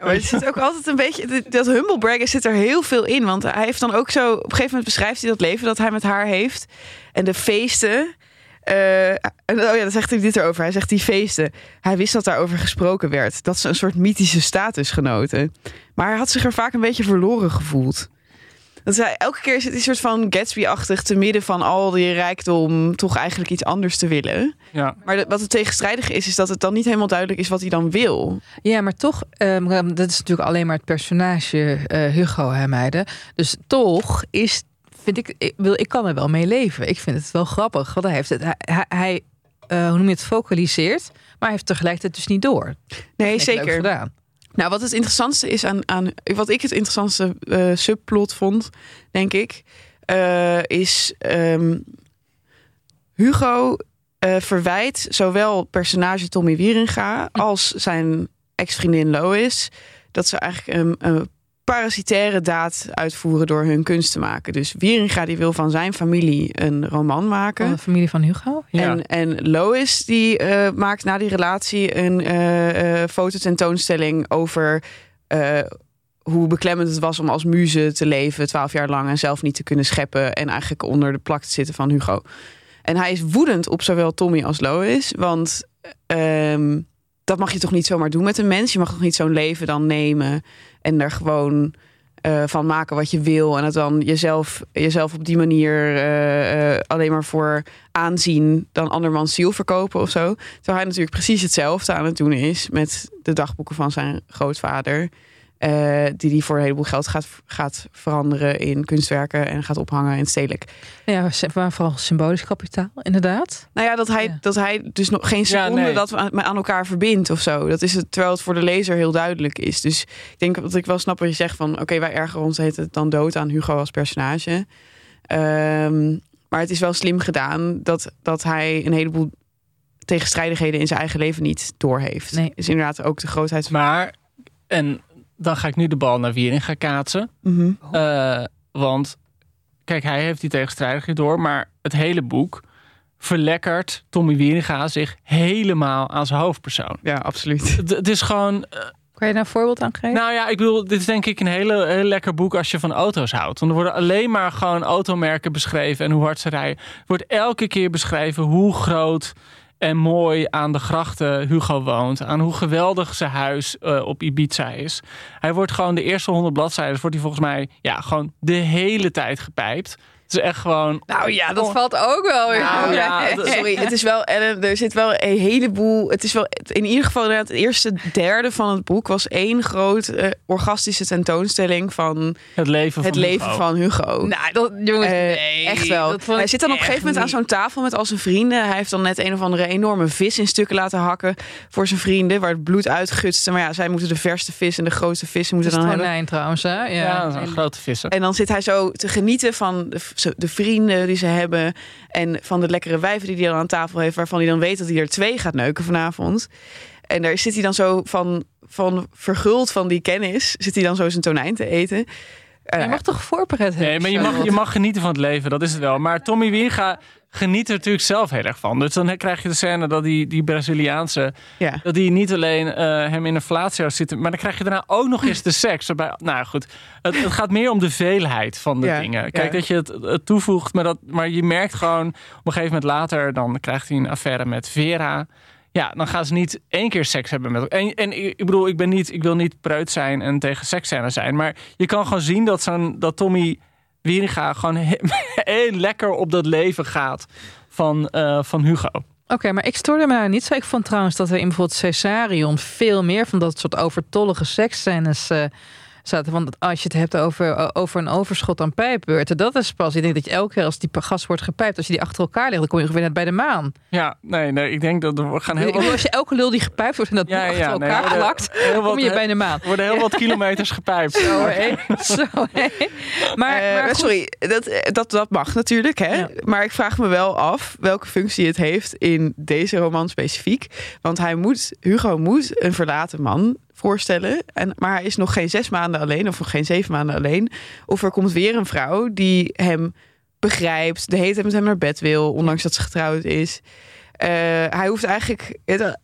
Maar er zit ook altijd een beetje. Dat humble braggen zit er heel veel in. Want hij heeft dan ook zo. Op een gegeven moment beschrijft hij dat leven dat hij met haar heeft. En de feesten. Eh, en, oh ja, dan zegt hij dit erover. Hij zegt die feesten. Hij wist dat daarover gesproken werd. Dat ze een soort mythische status genoten. Maar hij had zich er vaak een beetje verloren gevoeld. Dat hij, elke keer zit hij een soort van Gatsby-achtig te midden van al die rijkdom. toch eigenlijk iets anders te willen. ja. Maar de- wat het tegenstrijdige is, is dat het dan niet helemaal duidelijk is wat hij dan wil. Ja, maar toch, ehm, dat is natuurlijk alleen maar het personage eh, Hugo, hè, meiden. Dus toch is, vind ik, ik, wil, ik kan er wel mee leven. Ik vind het wel grappig, want hij heeft het, hij, hij, eh, hoe noem je het, focaliseert, maar hij heeft tegelijkertijd dus niet door. Nee, zeker. gedaan. Nou, wat het interessantste is aan, aan wat ik het interessantste eh, subplot vond, denk ik, eh, is ehm, Hugo verwijt zowel personage Tommy Wieringa als zijn ex-vriendin Lois dat ze eigenlijk een, een parasitaire daad uitvoeren door hun kunst te maken. Dus Wieringa die wil van zijn familie een roman maken. Van de familie van Hugo? Ja. En, en Lois die eh, maakt na die relatie een eh, eh, fototentoonstelling over hoe beklemmend het was om als muze te leven, twaalf jaar lang en zelf niet te kunnen scheppen en eigenlijk onder de plak te zitten van Hugo. En hij is woedend op zowel Tommy als Lois, want ehm, dat mag je toch niet zomaar doen met een mens. Je mag toch niet zo'n leven dan nemen en daar gewoon eh, van maken wat je wil. En het dan jezelf, jezelf op die manier eh, eh, alleen maar voor aanzien dan andermans ziel verkopen of zo. Terwijl hij natuurlijk precies hetzelfde aan het doen is met de dagboeken van zijn grootvader. Eh, die die voor een heleboel geld gaat, gaat veranderen in kunstwerken en gaat ophangen in stedelijk. Ja, maar vooral symbolisch kapitaal, inderdaad. Nou ja, dat hij, Ja. dat hij dus nog geen Ja, seconde nee. dat we aan, aan elkaar verbindt of zo. Dat is het, terwijl het voor de lezer heel duidelijk is. Dus ik denk dat ik wel snap wat je zegt van... oké, wij ergeren ons heet het dan dood aan Hugo als personage. Ehm, maar het is wel slim gedaan dat, dat hij een heleboel tegenstrijdigheden in zijn eigen leven niet doorheeft. Nee. Is inderdaad ook de grootheid. Maar, en dan ga ik nu de bal naar Wiering gaan kaatsen. Mhm. Eh, want, kijk, hij heeft die tegenstrijdigheid door. Maar het hele boek verlekkert Tommy Wieringa zich helemaal aan zijn hoofdpersoon. Ja, absoluut. Het, het is gewoon... eh, Kan je daar een voorbeeld aan geven? Nou ja, ik bedoel, dit is denk ik een hele, heel lekker boek als je van auto's houdt. Want er worden alleen maar gewoon automerken beschreven en hoe hard ze rijden. Er wordt elke keer beschreven hoe groot en mooi aan de grachten Hugo woont. Aan hoe geweldig zijn huis eh, op Ibiza is. Hij wordt gewoon de eerste honderd bladzijden, wordt hij volgens mij ja, gewoon de hele tijd gepijpt. Het is echt gewoon... Nou ja, dat valt ook wel weer. Nou ja, Sorry, het is wel, en er zit wel een heleboel. Het is wel in ieder geval inderdaad het eerste derde van het boek was één groot eh, orgastische tentoonstelling van Het leven van het leven Hugo. van Hugo. Nou, dat, jongens, Eh, nee, echt wel. Hij zit dan op een gegeven moment aan zo'n tafel met al zijn vrienden. Hij heeft dan net een of andere enorme vis in stukken laten hakken voor zijn vrienden, waar het bloed uitgutste. Maar ja, zij moeten de verste vis en de grootste vissen moeten dan trouwens, hè? Ja, Ja, dat zijn grote vissen. En dan zit hij zo te genieten van de, de vrienden die ze hebben. En van de lekkere wijven die hij dan aan tafel heeft. Waarvan hij dan weet dat hij er twee gaat neuken vanavond. En daar zit hij dan zo van, van verguld van die kennis. Zit hij dan zo zijn tonijn te eten. Eh, Je mag toch voorbereid hebben? Nee, maar je mag, je mag genieten van het leven, dat is het wel. Maar Tommy Wieringa geniet er natuurlijk zelf heel erg van. Dus dan krijg je de scène dat die, die Braziliaanse... ja. dat die niet alleen eh, hem in een flatio zitten... maar dan krijg je daarna ook nog eens de seks. Waarbij, nou goed, het, het gaat meer om de veelheid van de Ja, dingen. Kijk, ja. dat je het, het toevoegt, maar, dat, maar je merkt gewoon... op een gegeven moment later, dan krijgt hij een affaire met Vera... Ja, dan gaan ze niet één keer seks hebben met elkaar. En, en ik bedoel, ik, ben niet, ik wil niet preut zijn en tegen seksscènes zijn. Maar je kan gewoon zien dat, dat Tommy Wieringa gewoon he- heel lekker op dat leven gaat van, eh, van Hugo. Oké, maar ik stoorde me daar niet zo. Ik vond trouwens dat er in bijvoorbeeld Caesarion veel meer van dat soort overtollige seksscènes eh zaten. Want als je het hebt over, over een overschot aan pijpbeurten, dat is pas. Ik denk dat je elke keer als die gas wordt gepijpt, als je die achter elkaar legt, dan kom je ongeveer net bij de maan. Ja, nee, nee, ik denk dat er gaan heel Ik wat, als je elke lul die gepijpt wordt en dat Ja, achter nee, elkaar plakt, wat- kom je bij de maan. er worden heel wat kilometers gepijpt. Zo, hé. Zo, hé. Maar, Eh, maar sorry, dat, dat, dat mag natuurlijk. Hè? Ja. Maar ik vraag me wel af welke functie het heeft in deze roman specifiek. Want hij moet, Hugo moet een verlaten man voorstellen. En, maar hij is nog geen zes maanden alleen, of nog geen zeven maanden alleen. Of er komt weer een vrouw die hem begrijpt, de hele tijd met hem naar bed wil, ondanks dat ze getrouwd is. Eh, hij hoeft eigenlijk,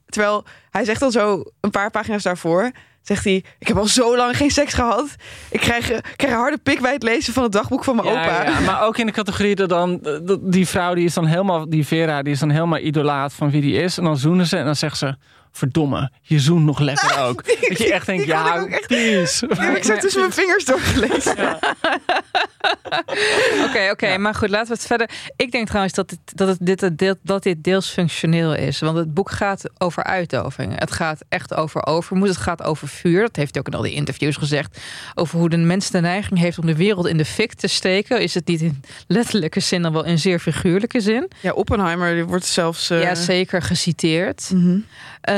terwijl hij zegt al zo een paar pagina's daarvoor, zegt hij: Ik heb al zo lang geen seks gehad. Ik krijg, ik krijg een harde pik bij het lezen van het dagboek van mijn Ja, opa. ja, maar ook in de categorie dat dan dat die vrouw die is dan helemaal die Vera die is dan helemaal idolaat van wie die is en dan zoenen ze en dan zegt ze verdomme je zoent nog lekker ook dat je echt denkt ik ja echt- please heb ik zo tussen mijn vingers doorgelezen. Oké, oké, maar goed, laten we het verder. Ik denk trouwens dat, het, dat, het, dit, deel, dat dit deels functioneel is. Want het boek gaat over uitdoving. Het gaat echt over overmoed. Het gaat over vuur. Dat heeft hij ook in al die interviews gezegd. Over hoe de mens de neiging heeft om de wereld in de fik te steken. Is het niet in letterlijke zin, dan wel in zeer figuurlijke zin. Ja, Oppenheimer die wordt zelfs. eh, Ja, zeker geciteerd. mhm.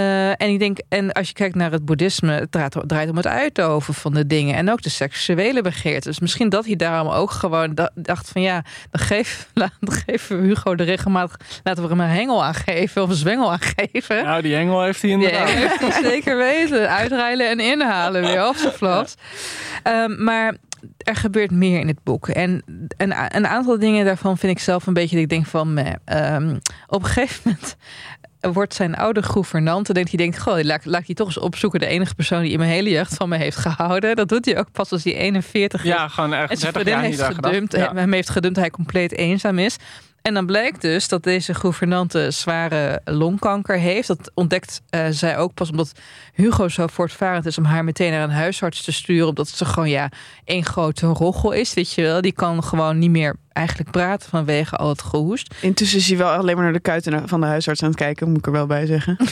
Eh, en ik denk, en als je kijkt naar het boeddhisme, het draait, draait om het uitdoven van de dingen. En ook de seksuele begeerte. Dus misschien dat hij daarom ook gewoon da- dacht van ja, dan, geef, laat, dan geven we Hugo de regelmatig, laten we hem een hengel aangeven of een zwengel aangeven. nou die engel heeft hij Ja, inderdaad heeft hij zeker weten. Uitreilen en inhalen weer, of zo flaps. Ehm, maar er gebeurt meer in het boek. En een, een aantal dingen daarvan vind ik zelf een beetje dat ik denk van... meh. Ehm, op een gegeven moment wordt zijn oude gouvernante... denkt hij denkt, goh, laat, laat ik die toch eens opzoeken. De enige persoon die in mijn hele jeugd van me heeft gehouden. Dat doet hij ook pas als hij 41 is. ja gewoon En echt zijn 30 vriendin jaar heeft gedumpt, ja. hem heeft gedumpt, hij compleet eenzaam is. En dan blijkt dus dat deze gouvernante zware longkanker heeft. Dat ontdekt eh, zij ook pas omdat Hugo zo voortvarend is om haar meteen naar een huisarts te sturen. Omdat ze gewoon ja, één grote roggel is, weet je wel. Die kan gewoon niet meer eigenlijk praten vanwege al het gehoest. Intussen is hij wel alleen maar naar de kuiten van de huisarts aan het kijken, moet ik er wel bij zeggen.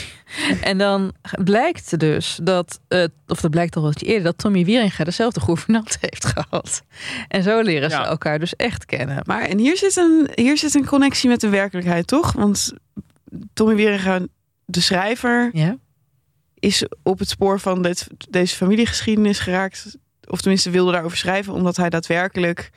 En dan blijkt dus dat, eh, of dat blijkt al wat eerder, dat Tommy Wieringa dezelfde gouvernante heeft gehad. En zo leren ze Ja. elkaar dus echt kennen. Maar en hier zit, een, hier zit een connectie met de werkelijkheid, toch? Want Tommy Wieringa, de schrijver, Ja? Is op het spoor van dit, deze familiegeschiedenis geraakt. Of tenminste wilde daarover schrijven, omdat hij daadwerkelijk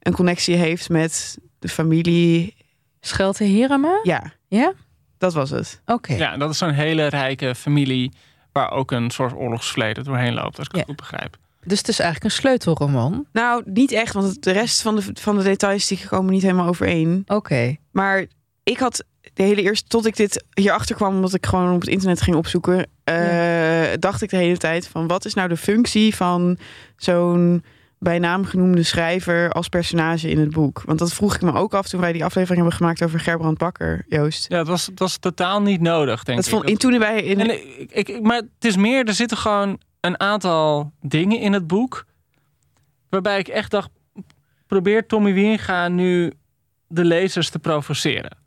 een connectie heeft met de familie. Schelte Hirama? Ja, Ja? dat was het. Oké. Ja, en dat is zo'n hele rijke familie waar ook een soort oorlogsverleden doorheen loopt, als ik Ja. het goed begrijp. Dus het is eigenlijk een sleutelroman. Nou, niet echt, want de rest van de, van de details die komen niet helemaal overeen. Oké. Maar ik had de hele eerste, tot ik dit hierachter kwam, omdat ik gewoon op het internet ging opzoeken, eh, dacht ik de hele tijd van wat is nou de functie van zo'n bij naam genoemde schrijver als personage in het boek? Want dat vroeg ik me ook af toen wij die aflevering hebben gemaakt over Gerbrand Bakker, Joost. Ja, het was, het was totaal niet nodig, denk Dat ik. vond in toen wij in. En ik, maar het is meer, er zitten gewoon een aantal dingen in het boek. Waarbij ik echt dacht, probeer Tommy Wieringa nu de lezers te provoceren.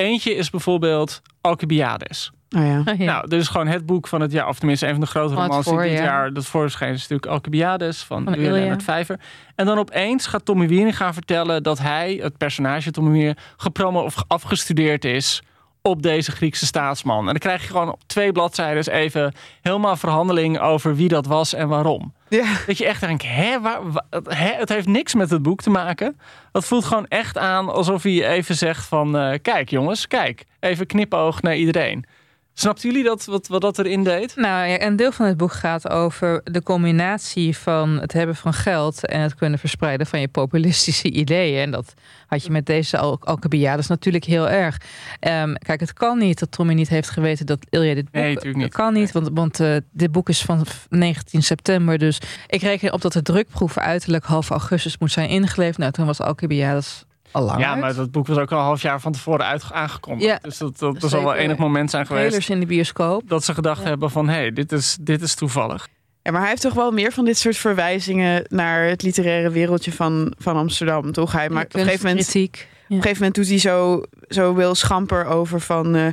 Eentje is bijvoorbeeld Alcibiades. Oh ja. Ah, ja. Nou, dit is gewoon het boek van het jaar, of tenminste een van de grote het romans die dit jaar dat voorschijn is natuurlijk Alcibiades van, Van Ilja. Leonard Vijver. En dan opeens gaat Tommy Wieringa vertellen dat hij, het personage Tommy Wieringa, gepromo of afgestudeerd is op deze Griekse staatsman. En dan krijg je gewoon op twee bladzijden even helemaal verhandeling over wie dat was en waarom. ja. Dat je echt denkt, hè, waar, hè, het heeft niks met het boek te maken. Het voelt gewoon echt aan alsof hij even zegt van... eh, kijk jongens, kijk. Even knipoog naar iedereen. Snapten jullie dat, wat, wat dat erin deed? Nou ja, een deel van het boek gaat over de combinatie van het hebben van geld en het kunnen verspreiden van je populistische ideeën. En dat had je met deze Al- Alcibiades natuurlijk heel erg. Ehm, kijk, het kan niet dat Tommy niet heeft geweten dat Ilja dit boek... Nee, natuurlijk niet. Het kan niet, want, want eh, dit boek is van 19 september. Dus ik reken op dat de drukproef uiterlijk half augustus moet zijn ingeleverd. Nou, toen was Alcibiades al lang Ja, uit. maar dat boek was ook al een half jaar van tevoren uit, aangekondigd. Ja, dus dat, dat, dat zal wel enig moment zijn geweest Trailers in de bioscoop. dat ze gedacht hebben van... hé, hey, dit, is, dit is toevallig. Ja, maar hij heeft toch wel meer van dit soort verwijzingen naar het literaire wereldje van, van Amsterdam, toch? Hij maakt op een gegeven moment Kritiek. Op een gegeven moment doet hij zo, zo wil schamper over van... eh,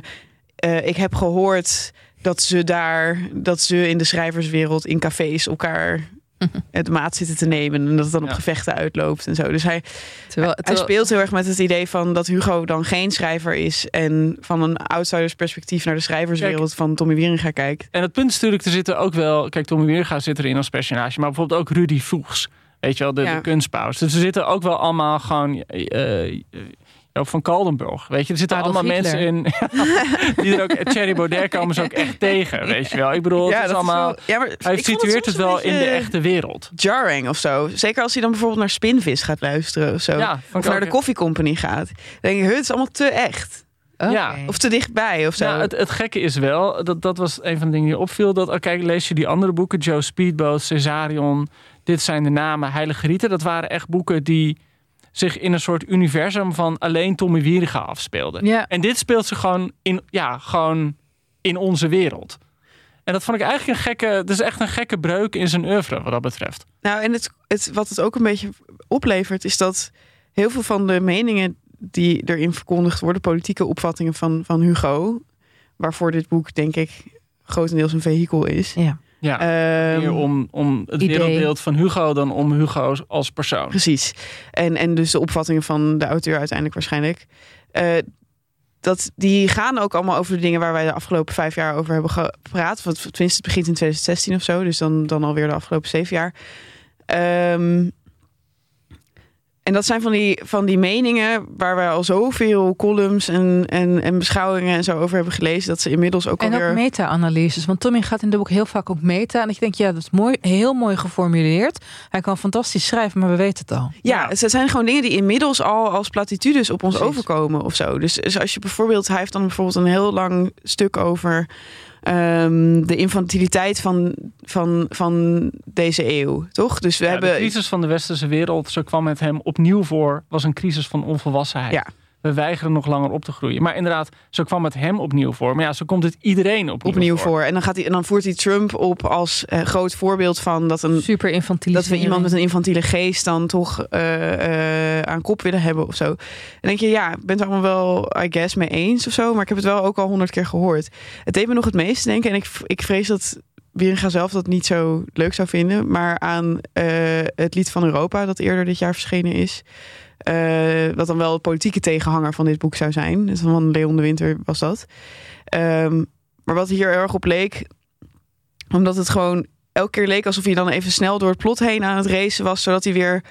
eh, ik heb gehoord dat ze daar, dat ze in de schrijverswereld in cafés elkaar het maat zitten te nemen. En dat het dan op Ja. gevechten uitloopt en zo. Dus hij, Terwijl, hij speelt heel erg met het idee van dat Hugo dan geen schrijver is. En van een outsidersperspectief naar de schrijverswereld van Tommy Wieringa kijkt. En het punt is natuurlijk, er zitten ook wel... Kijk, Tommy Weerga zit erin als personage. Maar bijvoorbeeld ook Rudy Voegs. Weet je wel, de, Ja. de kunstpaus. Dus er zitten ook wel allemaal gewoon... eh, eh, van Kaldenburg. Weet je, er zitten Adolf allemaal Hitler. mensen in... die er ook... Thierry Baudet komen ze ook echt tegen, weet je wel. Ik bedoel, het is allemaal... wel- ja, maar hij situeert het wel in de echte wereld. Jarring of zo. Zeker als hij dan bijvoorbeeld naar Spinvis gaat luisteren of zo. Ja, of naar de Coffee Company gaat. Dan denk je, het is allemaal te echt. Ja. Of te dichtbij of zo. Het, het gekke is wel, dat, dat was een van de dingen die opviel. Dat, oh, kijk, lees je die andere boeken, Joe Speedboat, Cesarion, dit zijn de namen, Heilige Rieten. Dat waren echt boeken die zich in een soort universum van alleen Tommy Wieringa afspeelden. Ja. En dit speelt zich gewoon in, ja, gewoon in onze wereld. En dat vond ik eigenlijk een gekke, is echt een gekke breuk in zijn oeuvre wat dat betreft. Nou, en het, het, wat het ook een beetje oplevert, is dat heel veel van de meningen die erin verkondigd worden, politieke opvattingen van, van Hugo, waarvoor dit boek denk ik grotendeels een vehikel is. Ja. Ja, Ehm, meer om, om het idee. wereldbeeld van Hugo dan om Hugo als persoon. Precies. En, en dus de opvattingen van de auteur uiteindelijk waarschijnlijk. Eh, dat, die gaan ook allemaal over de dingen waar wij de afgelopen vijf jaar over hebben gepraat. Want tenminste, het begint in 2016 of zo. Dus dan, dan alweer de afgelopen zeven jaar. Ehm, en dat zijn van die, van die meningen waar wij al zoveel columns en, en, en beschouwingen en zo over hebben gelezen. Dat ze inmiddels ook En alweer... ook meta-analyses. Want Tommy gaat in de boek heel vaak ook meta. En ik denk, ja, dat is mooi, heel mooi geformuleerd. Hij kan fantastisch schrijven, maar we weten het al. Ja, het zijn gewoon dingen die inmiddels al als platitudes op ons Precies. overkomen of zo. Dus, dus als je bijvoorbeeld, hij heeft dan bijvoorbeeld een heel lang stuk over ehm, de infantiliteit van, van, van deze eeuw, toch? Dus we Ja, de hebben. crisis van de westerse wereld, zo kwam het hem op opnieuw voor was een crisis van onvolwassenheid. Ja. We weigeren nog langer op te groeien. Maar inderdaad, zo kwam het hem opnieuw voor. Maar ja, zo komt het iedereen opnieuw, opnieuw voor. En dan, gaat hij, en dan voert hij Trump op als eh, groot voorbeeld van dat, een, Super infantiel. dat we iemand met een infantiele geest dan toch eh, eh, aan kop willen hebben of zo. En dan denk je, ja, ik ben het allemaal wel, I guess, mee eens of zo. Maar ik heb het wel ook al honderd keer gehoord. Het deed me nog het meest denken. En ik, ik vrees dat Wieringa zelf dat niet zo leuk zou vinden. Maar aan eh, het lied van Europa dat eerder dit jaar verschenen is. Eh, wat dan wel de politieke tegenhanger van dit boek zou zijn. Dus van Leon de Winter was dat. Ehm, maar wat hier erg op leek, omdat het gewoon elke keer leek alsof hij dan even snel door het plot heen aan het racen was, zodat hij weer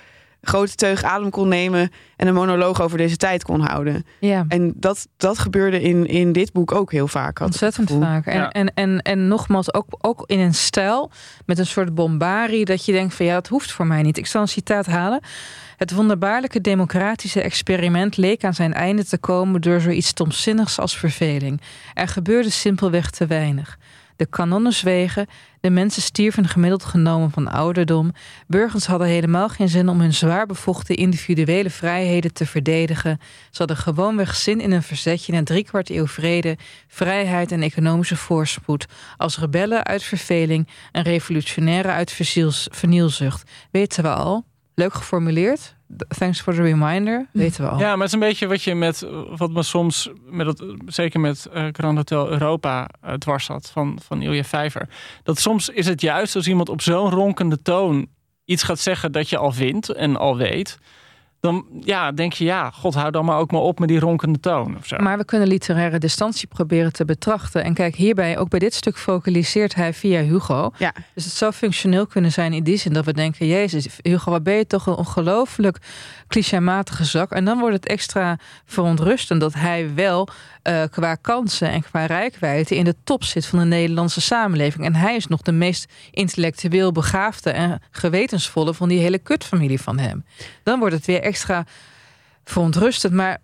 grote teug adem kon nemen en een monoloog over deze tijd kon houden. Ja. En dat, dat gebeurde in, in dit boek ook heel vaak. het Ontzettend vaak. En, Ja. en, en, en nogmaals, ook, ook in een stijl met een soort bombarie dat je denkt van ja, dat hoeft voor mij niet. Ik zal een citaat halen. Het wonderbaarlijke democratische experiment leek aan zijn einde te komen door zoiets stomzinnigs als verveling. Er gebeurde simpelweg te weinig. De kanonnen zwegen, de mensen stierven gemiddeld genomen van ouderdom. Burgers hadden helemaal geen zin om hun zwaar bevochten individuele vrijheden te verdedigen. Ze hadden gewoonweg zin in een verzetje na driekwart eeuw vrede, vrijheid en economische voorspoed. Als rebellen uit verveling en revolutionaire uit vernielzucht. Weten we al. Leuk geformuleerd. Thanks for the reminder. Weten we. Ja, maar het is een beetje wat je met, wat me soms, met zeker met eh Grand Hotel Europa eh, dwars zat van, van Ilja Vijver. Dat soms is het juist als iemand op zo'n ronkende toon iets gaat zeggen dat je al vindt en al weet. Dan ja, denk je, ja, god, hou dan maar ook maar op met die ronkende toon of zo. Maar we kunnen literaire distantie proberen te betrachten. En kijk, hierbij, ook bij dit stuk focaliseert hij via Hugo. Ja. Dus het zou functioneel kunnen zijn in die zin dat we denken... Jezus, Hugo, wat ben je toch een ongelooflijk clichématige zak. En dan wordt het extra verontrustend dat hij wel eh, qua kansen en qua rijkwijde... in de top zit van de Nederlandse samenleving. En hij is nog de meest intellectueel begaafde en gewetensvolle... van die hele kutfamilie van hem. Dan wordt het weer extra verontrustend. Maar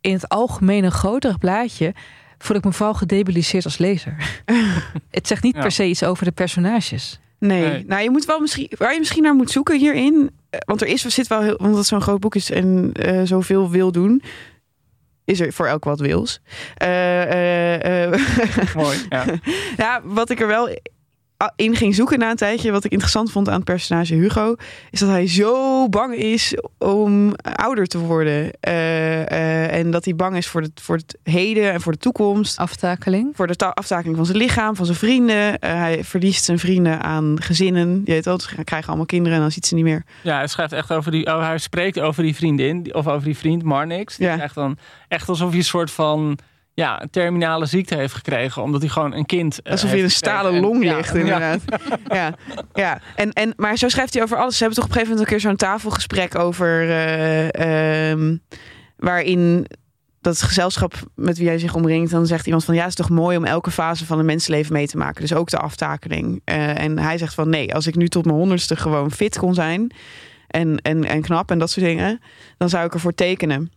in het algemene grotere blaadje voel ik me vooral gedebiliseerd als lezer. het zegt niet Ja. per se iets over de personages. Nee. Nee. nou je moet wel misschien, waar je misschien naar moet zoeken hierin, eh, want er is, er zit wel heel, want het zo'n groot boek is en eh, zoveel wil doen, is er voor elk wat wils. Eh, eh, eh, Mooi. Ja. ja, wat ik er wel in ging zoeken na een tijdje, wat ik interessant vond aan het personage Hugo, is dat hij zo bang is om ouder te worden. Eh, eh, en dat hij bang is voor, het voor het heden en voor de toekomst. Aftakeling. Voor de ta- aftakeling van zijn lichaam, van zijn vrienden. Eh, hij verliest zijn vrienden aan gezinnen. Je weet wel, ze krijgen allemaal kinderen en dan ziet ze niet meer. ja, hij schrijft echt over die, oh, hij spreekt over die vriendin, of over die vriend Marnix. Die Ja. krijgt dan echt alsof hij een soort van, ja, een terminale ziekte heeft gekregen, omdat hij gewoon een kind eh, Alsof je een stalen. En- long ja, ligt, ja. inderdaad. Ja, ja. En, en, maar zo schrijft hij over alles. Ze hebben toch op een gegeven moment een keer zo'n tafelgesprek over... eh, ehm, waarin dat gezelschap met wie hij zich omringt... dan zegt iemand van... ja, het is toch mooi om elke fase van een mensenleven mee te maken. Dus ook de aftakeling. Eh, en hij zegt van nee, als ik nu tot mijn honderdste gewoon fit kon zijn... En, en, en knap en dat soort dingen... dan zou ik ervoor tekenen.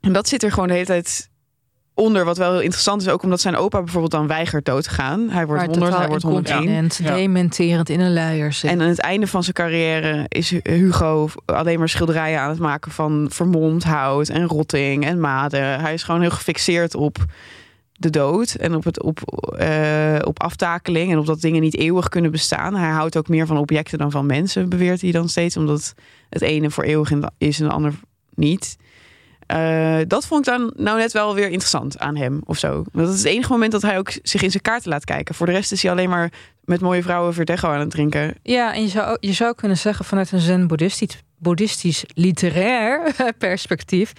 En dat zit er gewoon de hele tijd onder. Wat wel heel interessant is, ook omdat zijn opa bijvoorbeeld dan weigert dood te gaan. Hij wordt Maar 100, hij wordt 101. incontinent, Ja. dementerend in een luier zit. En aan het einde van zijn carrière is Hugo alleen maar schilderijen aan het maken van vermomd hout en rotting en maden. Hij is gewoon heel gefixeerd op de dood en op, het, op, eh, op aftakeling en op dat dingen niet eeuwig kunnen bestaan. Hij houdt ook meer van objecten dan van mensen, beweert hij dan steeds, omdat het ene voor eeuwig is en de ander niet. Eh, dat vond ik dan nou net wel weer interessant aan hem of zo. Dat is het enige moment dat hij ook zich in zijn kaarten laat kijken. Voor de rest is hij alleen maar met mooie vrouwen Verdecho aan het drinken. Ja, en je zou, je zou kunnen zeggen vanuit een zen-boeddhistisch boeddhistisch literair perspectief...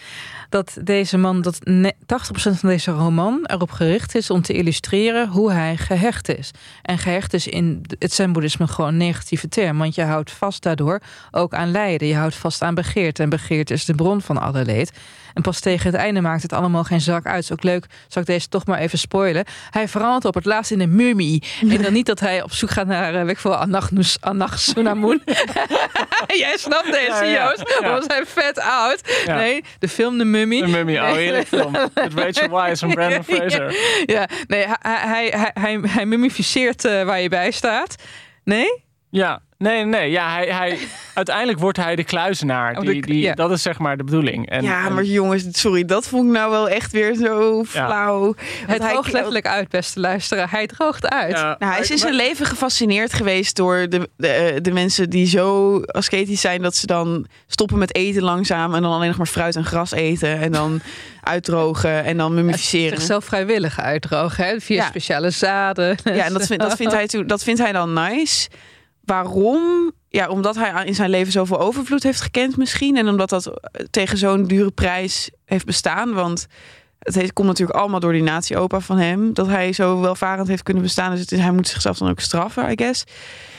dat deze man, dat ne- 80% van deze roman erop gericht is... om te illustreren hoe hij gehecht is. En gehecht is in het zen-boeddhisme gewoon een negatieve term... want je houdt vast daardoor ook aan lijden. Je houdt vast aan begeerte. En begeerte is de bron van alle leed. En pas tegen het einde maakt het allemaal geen zak uit. Is ook leuk, zal ik deze toch maar even spoilen. Hij verandert op het laatst in een mummie. En dan niet dat hij op zoek gaat naar, eh, weet ik veel, Anachnus- Anachsunamun. Jij snapt deze, Joost. Want hij is vet oud. Nee, de film De Mummy. De Mummy, oh heerlijk film. Met Rachel Weisz en Brandon Fraser. Ja, nee, hij, hij, hij, hij, hij mummificeert eh, waar je bij staat. Nee? Ja, nee, nee. Ja, hij, hij, uiteindelijk wordt hij de kluizenaar. Oh, Die, de- die, ja. Dat is zeg maar de bedoeling. En, ja, en- maar jongens, sorry, dat vond ik nou wel echt weer zo flauw. Want Het hij- droogt letterlijk uit, beste luisteraar. Hij droogt uit. ja, Nou, hij is in zijn maar- leven gefascineerd geweest door de, de, eh, de mensen die zo asketisch zijn dat ze dan stoppen met eten langzaam en dan alleen nog maar fruit en gras eten en dan uitdrogen en dan mummificeren. Zichzelf vrijwillig uitdrogen, hè? via Ja. speciale zaden. Ja, en dat, vindt dat, vindt hij toen, dat vindt hij dan nice. Waarom? Ja, omdat hij in zijn leven zoveel overvloed heeft gekend misschien. En omdat dat tegen zo'n dure prijs heeft bestaan. Want het heeft, komt natuurlijk allemaal door die nazi-opa van hem. Dat hij zo welvarend heeft kunnen bestaan. Dus het is, hij moet zichzelf dan ook straffen, I guess.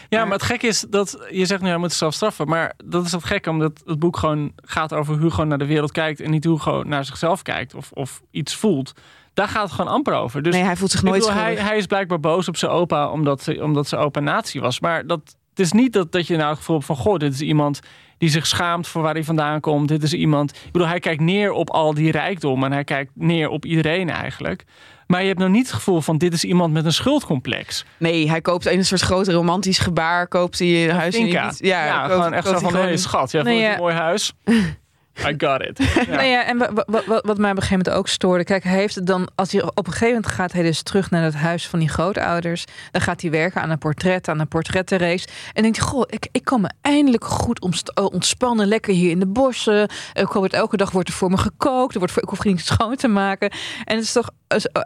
Ja, Maar- maar het gekke is dat je zegt nu hij moet zichzelf straffen. Maar dat is het gekke omdat het boek gewoon gaat over hoe Hugo naar de wereld kijkt. En niet hoe Hugo naar zichzelf kijkt of, of iets voelt. Daar gaat het gewoon amper over. Dus nee, hij voelt zich nooit bedoel, hij, hij is blijkbaar boos op zijn opa omdat, ze- omdat zijn opa nazi was. Maar dat, het is niet dat, dat je nou het gevoel hebt van... goh, dit is iemand die zich schaamt voor waar hij vandaan komt. Dit is iemand... Ik bedoel, hij kijkt neer op al die rijkdom... en hij kijkt neer op iedereen eigenlijk. Maar je hebt nog niet het gevoel van... dit is iemand met een schuldcomplex. Nee, hij koopt een soort groot romantisch gebaar. Koopt hij een huis in. Ja, Ja, koopt- gewoon echt zo van... hé, gewoon- schat, jij Nee, vond het ja. een mooi huis? I got it. Ja. Nou ja, en wa- wa- wa- wat mij op een gegeven moment ook stoorde. Kijk, hij heeft het dan, als hij op een gegeven moment gaat hij dus terug naar het huis van die grootouders. Dan gaat hij werken aan een portret, aan een portrettenrace. En denkt hij, goh, ik, ik kan me eindelijk goed eh, ontspannen, lekker hier in de bossen. Ik hoop dat elke dag wordt er voor me gekookt. Er wordt voor, ik hoef niet schoon te maken. En het is toch.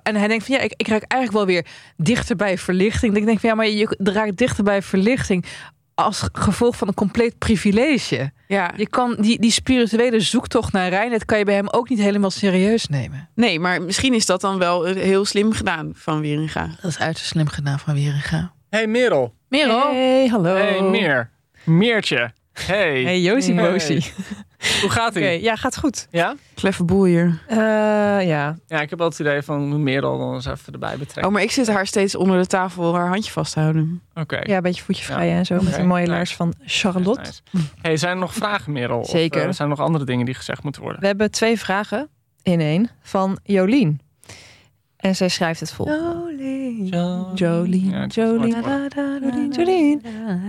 En hij denkt van ja, ik, ik raak eigenlijk wel weer dichter bij verlichting. Ik denk van ja, maar je raakt dichter bij verlichting als gevolg van een compleet privilege. Ja. Je kan die, die spirituele zoektocht naar reinheid kan je bij hem ook niet helemaal serieus nemen. Nee, maar misschien is dat dan wel heel slim gedaan van Wieringa. Dat is uiterst slim gedaan van Wieringa. hey, Merel. Merel. Hey, hallo. Hey, Meer. Meertje. Hey. Hey, Josie Hey. Hoe gaat Oké, ie? ja, gaat goed. Ja? Kleffe boel hier. Eh, ja, Ja, ik heb altijd het idee van Merel dan eens even erbij betrekken. Oh, maar ik zit haar steeds onder de tafel haar handje vast te houden. Oké. ja, een beetje voetje vrij Ja. en zo. Met een mooie nice. laars van Charlotte. Nice. Hey, zijn er nog vragen, Merel? Of, Zeker. eh, zijn er nog andere dingen die gezegd moeten worden? We hebben twee vragen in één van Jolien. En zij schrijft het vol. Jo- Jolien.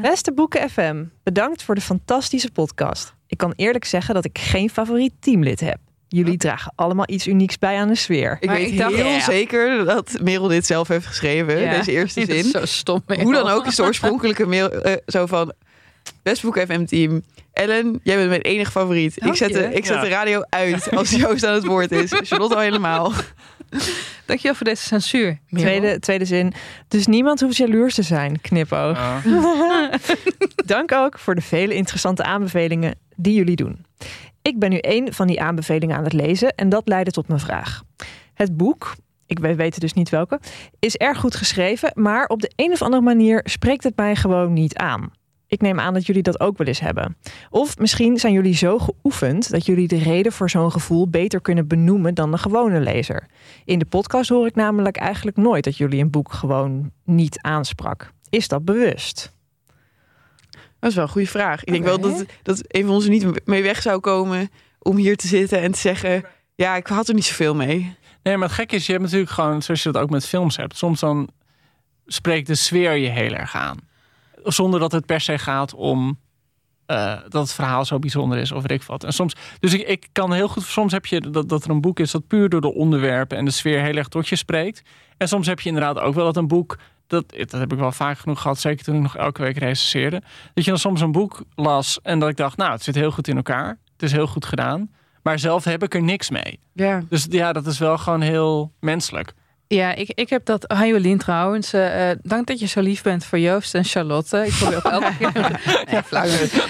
Beste Boeken FM, bedankt voor de fantastische podcast. Ik kan eerlijk zeggen dat ik geen favoriet teamlid heb. Jullie dragen allemaal iets unieks bij aan de sfeer. Ik Maar weet ik dacht- heel zeker dat Merel dit zelf heeft geschreven. Ja. Deze eerste Dat is zin. zo stom. Merel. Hoe dan ook is de oorspronkelijke mail eh, zo van... Best Boek FM team. Ellen, jij bent mijn enige favoriet. Ik zet, de, ik zet Ja. de radio uit als Joost aan het woord is. Charlotte al helemaal. Dankjewel voor deze censuur. Merel. Tweede, tweede zin. Dus niemand hoeft jaloers te zijn, knipoog. Ja. Dank ook voor de vele interessante aanbevelingen die jullie doen. Ik ben nu één van die aanbevelingen aan het lezen en dat leidde tot mijn vraag. Het boek, ik weet weet dus niet welke, is erg goed geschreven, maar op de een of andere manier spreekt het mij gewoon niet aan. Ik neem aan dat jullie dat ook wel eens hebben. Of misschien zijn jullie zo geoefend dat jullie de reden voor zo'n gevoel beter kunnen benoemen dan de gewone lezer. In de podcast hoor ik namelijk eigenlijk nooit dat jullie een boek gewoon niet aansprak. Is dat bewust? Dat is wel een goede vraag. Ik denk wel dat, dat een van ons er niet mee weg zou komen... om hier te zitten en te zeggen... ja, ik had er niet zoveel mee. Nee, maar het gekke is, je hebt natuurlijk gewoon, zoals je dat ook met films hebt, soms dan spreekt de sfeer je heel erg aan. Zonder dat het per se gaat om eh, dat het verhaal zo bijzonder is of weet ik wat. En soms, dus ik, ik kan heel goed, soms heb je dat, dat er een boek is dat puur door de onderwerpen en de sfeer heel erg tot je spreekt. En soms heb je inderdaad ook wel dat een boek, dat, dat heb ik wel vaak genoeg gehad, zeker toen ik nog elke week recenseerde, dat je dan soms een boek las en dat ik dacht, nou, het zit heel goed in elkaar. Het is heel goed gedaan. Maar zelf heb ik er niks mee. Ja. Dus ja, dat is wel gewoon heel menselijk. Ja, ik, ik heb dat. Jolien trouwens. eh, eh, dank dat je zo lief bent voor Joost en Charlotte. Ik probeer ook elke keer. Nee, flauw.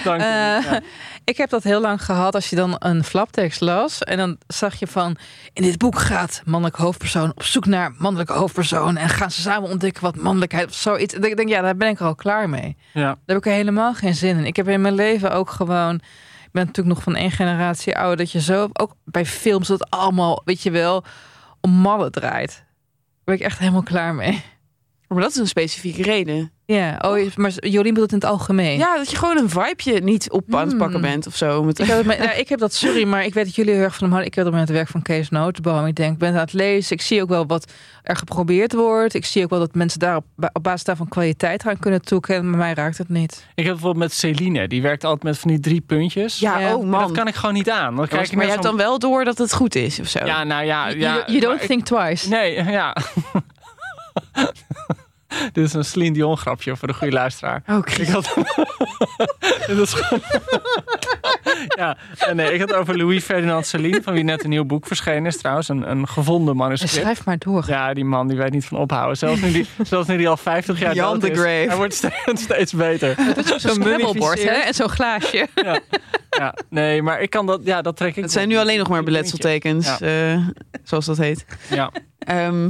Dank je. Eh, Ja. Ik heb dat heel lang gehad als je dan een flaptekst las. En dan zag je van. In dit boek gaat mannelijke hoofdpersoon op zoek naar mannelijke hoofdpersoon. En gaan ze samen ontdekken wat mannelijkheid of zoiets. Ik denk, ja, daar ben ik er al klaar mee. Ja. Daar heb ik er helemaal geen zin in. Ik heb in mijn leven ook gewoon. Ik ben natuurlijk nog van één generatie ouder. Dat je zo, ook bij films, dat allemaal, weet je wel, om mallen draait. Ben ik echt helemaal klaar mee. Maar dat is een specifieke reden. Ja, oh, maar Jolien bedoelt het in het algemeen. Ja, dat je gewoon een vibeje niet op aan het Hmm. pakken bent of zo. Met- Ik heb, met- nou, ik heb dat, sorry, maar ik weet dat jullie heel erg van hem houden. Ik heb dat met het werk van Kees Notenboom. Ik denk, ik ben aan het lezen. Ik zie ook wel wat er geprobeerd wordt. Ik zie ook wel dat mensen daar op, op basis daarvan kwaliteit gaan kunnen toekennen. Maar mij raakt het niet. Ik heb bijvoorbeeld met Celine, die werkt altijd met van die drie puntjes. ja, Ja, oh Maar man. dat kan ik gewoon niet aan. Dan krijg ik maar je hebt dan wel door dat het goed is of zo. Ja, nou ja. Ja you, you don't maar think twice. Nee, ja. Dit is een Celine Dion grapje voor de goede luisteraar. Oh, Ik Chris. had... Dit is gewoon... ja, en nee, ik had over Louis Ferdinand Celine, van wie net een nieuw boek verschenen is trouwens. Een, een gevonden manuscript. Schrijf maar door. Ja, die man die weet niet van ophouden. Zelfs nu die, zelfs nu die al 50 jaar Jan de is. Grave. Hij wordt steeds, steeds beter. Zo'n scrabblebord, hè? En zo'n glaasje. Ja, nee, maar ik kan dat, ja, dat trek ik. Het zijn nu alleen nog maar beletseltekens, eh, zoals dat heet. Ja. Ehm,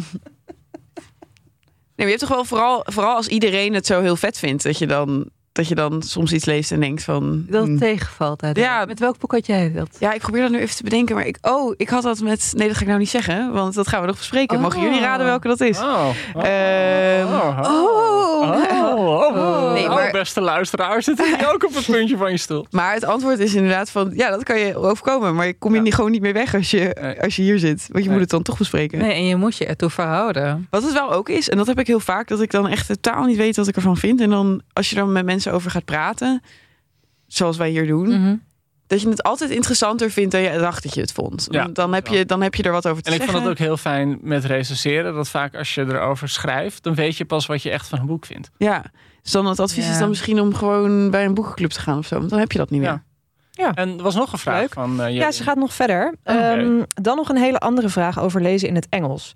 nee, je hebt toch wel vooral, vooral als iedereen het zo heel vet vindt, dat je dan, dat je dan soms iets leest en denkt van. Dat hmm. het tegenvalt. uiteindelijk. Ja. Met welk boek had jij dat? Ja, ik probeer dat nu even te bedenken, maar ik, oh, ik had dat met. Nee, dat ga ik nou niet zeggen, want dat gaan we nog bespreken. Mogen Oh. jullie raden welke dat is? Oh. Oh. Ehm, oh. Oh. Oh, oh. Nee, Oh, maar- beste luisteraar, zit hier ook op het puntje van je stoel. Maar het antwoord is inderdaad van, ja, dat kan je overkomen, maar je kom je Ja. niet, gewoon niet meer weg als je, Nee. als je hier zit, want je Nee. moet het dan toch bespreken. Nee, en je moet je ertoe verhouden. Wat het wel ook is, en dat heb ik heel vaak, dat ik dan echt totaal niet weet wat ik ervan vind. En dan, als je dan met mensen over gaat praten, zoals wij hier doen, Mhm. dat je het altijd interessanter vindt dan je dacht dat je het vond. Ja, Want dan, heb je, dan heb je er wat over te En ik zeggen. vond het ook heel fijn met recenseren. Dat vaak als je erover schrijft, dan weet je pas wat je echt van een boek vindt. Ja, dus dan het advies Ja. is dan misschien om gewoon bij een boekenclub te gaan of zo. Want dan heb je dat niet meer. Ja. Ja. En er was nog een vraag Leuk. van uh, Ja, ze gaat nog verder. Oké. Ehm, dan nog een hele andere vraag over lezen in het Engels.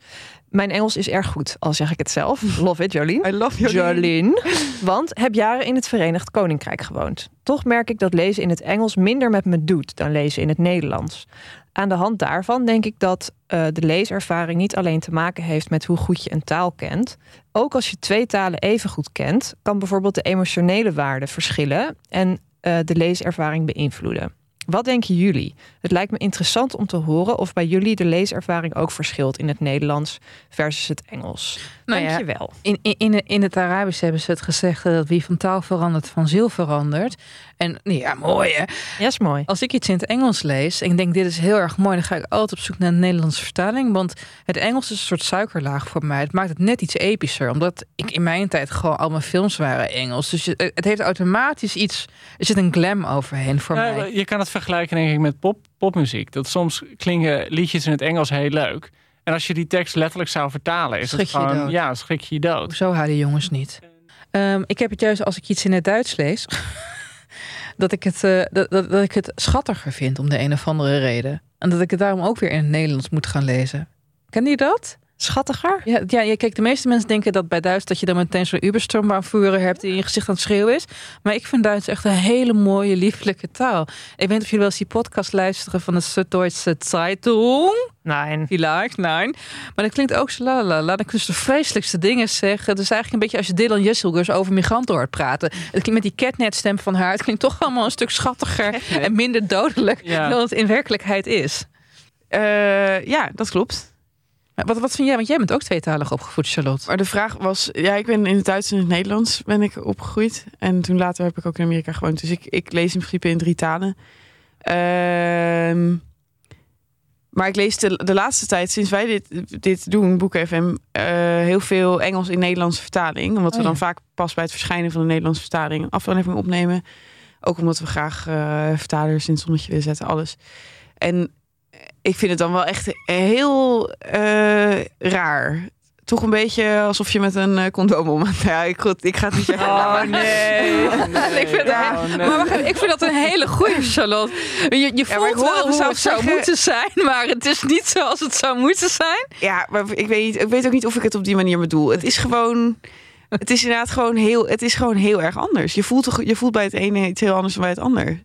Mijn Engels is erg goed, al zeg ik het zelf. Love it, Jolien. I love you. Jolien. Want heb jaren in het Verenigd Koninkrijk gewoond. Toch merk ik dat lezen in het Engels minder met me doet dan lezen in het Nederlands. Aan de hand daarvan denk ik dat eh, de leeservaring niet alleen te maken heeft met hoe goed je een taal kent. Ook als je twee talen even goed kent, kan bijvoorbeeld de emotionele waarde verschillen en eh, de leeservaring beïnvloeden. Wat denken jullie? Het lijkt me interessant om te horen of bij jullie de leeservaring ook verschilt in het Nederlands versus het Engels. Nou ja, Dankjewel. In, in, in, in het Arabisch hebben ze het gezegd dat wie van taal verandert, van ziel verandert. En ja, mooi hè. Ja, is mooi. Als ik iets in het Engels lees en ik denk dit is heel erg mooi, dan ga ik altijd op zoek naar een Nederlandse vertaling. Want het Engels is een soort suikerlaag voor mij. Het maakt het net iets epischer, omdat ik in mijn tijd gewoon al mijn films waren Engels. Dus je- het heeft automatisch iets, er zit een glam overheen voor Ja, mij. je kan het vergelijken denk ik met pop, popmuziek. Dat soms klinken liedjes in het Engels heel leuk. En als je die tekst letterlijk zou vertalen, is Schrik het je gewoon... dood. Ja, schrik je je dood. Zo houden jongens niet. Ehm, ik heb het juist als ik iets in het Duits lees, dat ik het, eh, dat, dat, dat ik het schattiger vind om de een of andere reden. En dat ik het daarom ook weer in het Nederlands moet gaan lezen. Ken je dat? Schattiger? Ja, ja, kijk, de meeste mensen denken dat bij Duits dat je dan meteen zo'n Uberstroombaanvoerder hebt die in je gezicht aan het schreeuwen is. Maar ik vind Duits echt een hele mooie, lieflijke taal. Ik weet niet of jullie wel eens die podcast luisteren van de Süddeutsche Zeitung. Nee. Vielleicht, nein. Maar dat klinkt ook zo la la la. Dan kun je de vreselijkste dingen zeggen. Dus eigenlijk een beetje als je Dylan Jesselgers over migranten hoort praten. Het klinkt met die catnet-stem van haar. Het klinkt toch allemaal een stuk schattiger en minder dodelijk Ja. dan het in werkelijkheid is. Eh, ja, dat klopt. Wat, wat vind jij? Want jij bent ook tweetalig opgevoed, Charlotte. Maar de vraag was, ja, ik ben in het Duits en het Nederlands ben ik opgegroeid. En toen later heb ik ook in Amerika gewoond. Dus ik, ik lees in principe in drie talen. Ehm, maar ik lees de, de laatste tijd, sinds wij dit, dit doen, Boeken FM, eh, heel veel Engels in Nederlandse vertaling. Omdat we Oh ja. dan vaak pas bij het verschijnen van de Nederlandse vertaling een aflevering opnemen. Ook omdat we graag eh, vertalers in het zonnetje willen zetten, alles. En ik vind het dan wel echt heel eh, raar. Toch een beetje alsof je met een eh, condoom om. Ja, ik, goed, ik ga het niet zeggen. Oh nee. ik, vind Oh, nee. maar ik vind dat een hele goede, Charlotte. Je, je voelt ik wel het hoe het zou moeten zijn, maar het is niet zoals het zou moeten zijn. Ja, maar ik weet, niet, ik weet ook niet of ik het op die manier bedoel. Het is gewoon. Het is inderdaad gewoon heel, het is gewoon heel erg anders. Je voelt, je voelt bij het ene iets heel anders dan bij het ander.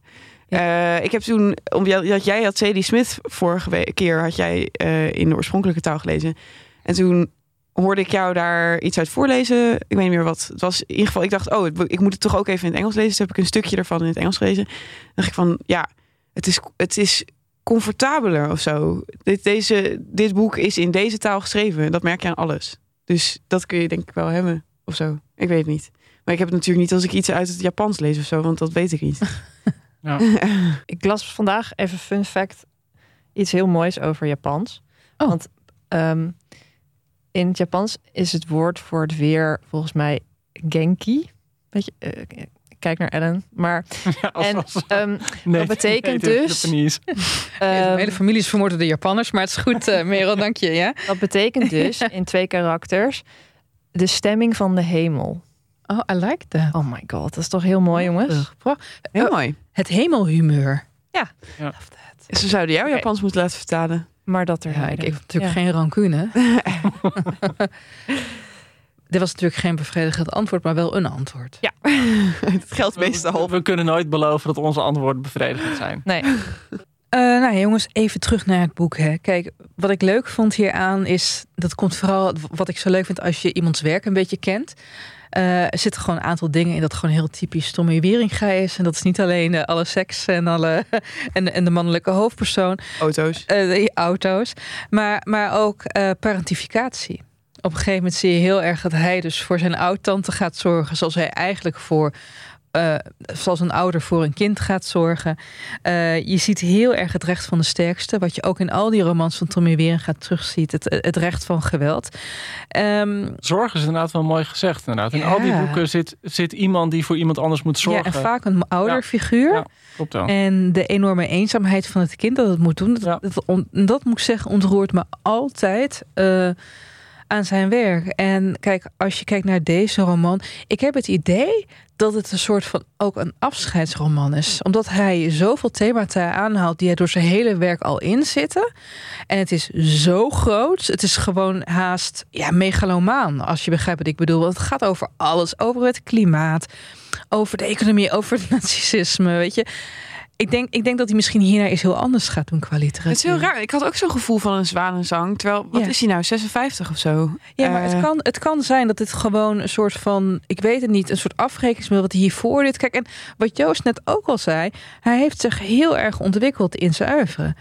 Eh, ik heb toen, omdat jij had Sadie Smith vorige keer had jij eh, in de oorspronkelijke taal gelezen. En toen hoorde ik jou daar iets uit voorlezen. Ik weet niet meer wat. Het was in ieder geval, ik dacht, oh, ik moet het toch ook even in het Engels lezen. Dus heb ik een stukje ervan in het Engels gelezen. Dan dacht ik van, ja, het is, het is comfortabeler of zo. Dit, deze, dit boek is in deze taal geschreven. Dat merk je aan alles. Dus dat kun je denk ik wel hebben. of zo. Ik weet het niet. Maar ik heb het natuurlijk niet als ik iets uit het Japans lees of zo, want dat weet ik niet. Ja. Ik las vandaag even fun fact iets heel moois over Japans. Oh. Want ehm, in het Japans is het woord voor het weer volgens mij genki. Weet je, eh, kijk naar Ellen. Maar Ja, als- en als- ehm, nee, dat betekent dus- ehm, hele familie is vermoord door de Japanners, maar het is goed, eh Merel, dank je. Ja? dat betekent dus in twee karakters de stemming van de hemel. Oh, I like that. Oh my god, dat is toch heel mooi, jongens. Heel Oh. mooi. Het hemelhumeur. Ja. Ja. Love that. Ze zouden jou. Japans moeten laten vertalen. Maar dat er Ja, ik, ik heb natuurlijk geen rancune. Dit was natuurlijk geen bevredigend antwoord, maar wel een antwoord. Ja, Het geldt meestal. We, we kunnen nooit beloven dat onze antwoorden bevredigend zijn. nee. Eh, nou jongens, even terug naar het boek. Hè. Kijk, wat ik leuk vond hieraan is... dat komt vooral wat ik zo leuk vind als je iemands werk een beetje kent. Eh, er zitten gewoon een aantal dingen in dat gewoon heel typisch Tommy Wieringa is. En dat is niet alleen eh, alle seks en, alle, en, en de mannelijke hoofdpersoon. Auto's. eh, die auto's. Maar, maar ook parentificatie. Op een gegeven moment zie je heel erg dat hij dus voor zijn oud-tante gaat zorgen. Zoals hij eigenlijk voor... eh, zoals een ouder voor een kind gaat zorgen. Eh, je ziet heel erg het recht van de sterkste. Wat je ook in al die romans van Tommy Wieringa terugziet. Het, het recht van geweld. Ehm, Zorg is inderdaad wel mooi gezegd. Inderdaad. In al die Ja. boeken zit, zit iemand die voor iemand anders moet ja, zorgen. en vaak een ouderfiguur. Ja. Klopt wel. En de enorme eenzaamheid van het kind dat het moet doen. Dat, Ja. dat moet ik zeggen, ontroert me altijd eh, aan zijn werk. En kijk, als je kijkt naar deze roman. Ik heb het idee dat het een soort van ook een afscheidsroman is. Omdat hij zoveel themata aanhaalt die hij door zijn hele werk al inzitten. En het is zo groot. Het is gewoon haast ja, megalomaan, als je begrijpt wat ik bedoel. Want het gaat over alles. Over het klimaat, over de economie, over het narcissisme, weet je. Ik denk, ik denk dat hij misschien hiernaar iets heel anders gaat doen qua literatuur. Het is heel raar. Ik had ook zo'n gevoel van een zwanenzang. Terwijl, wat Ja. is hij nou? 56 of zo? Ja, maar Eh, het, kan, het kan zijn dat dit gewoon een soort van, ik weet het niet, een soort afrekeningsmiddel wat hij hiervoor dit. Kijk, en wat Joost net ook al zei, hij heeft zich heel erg ontwikkeld in zijn oeuvre.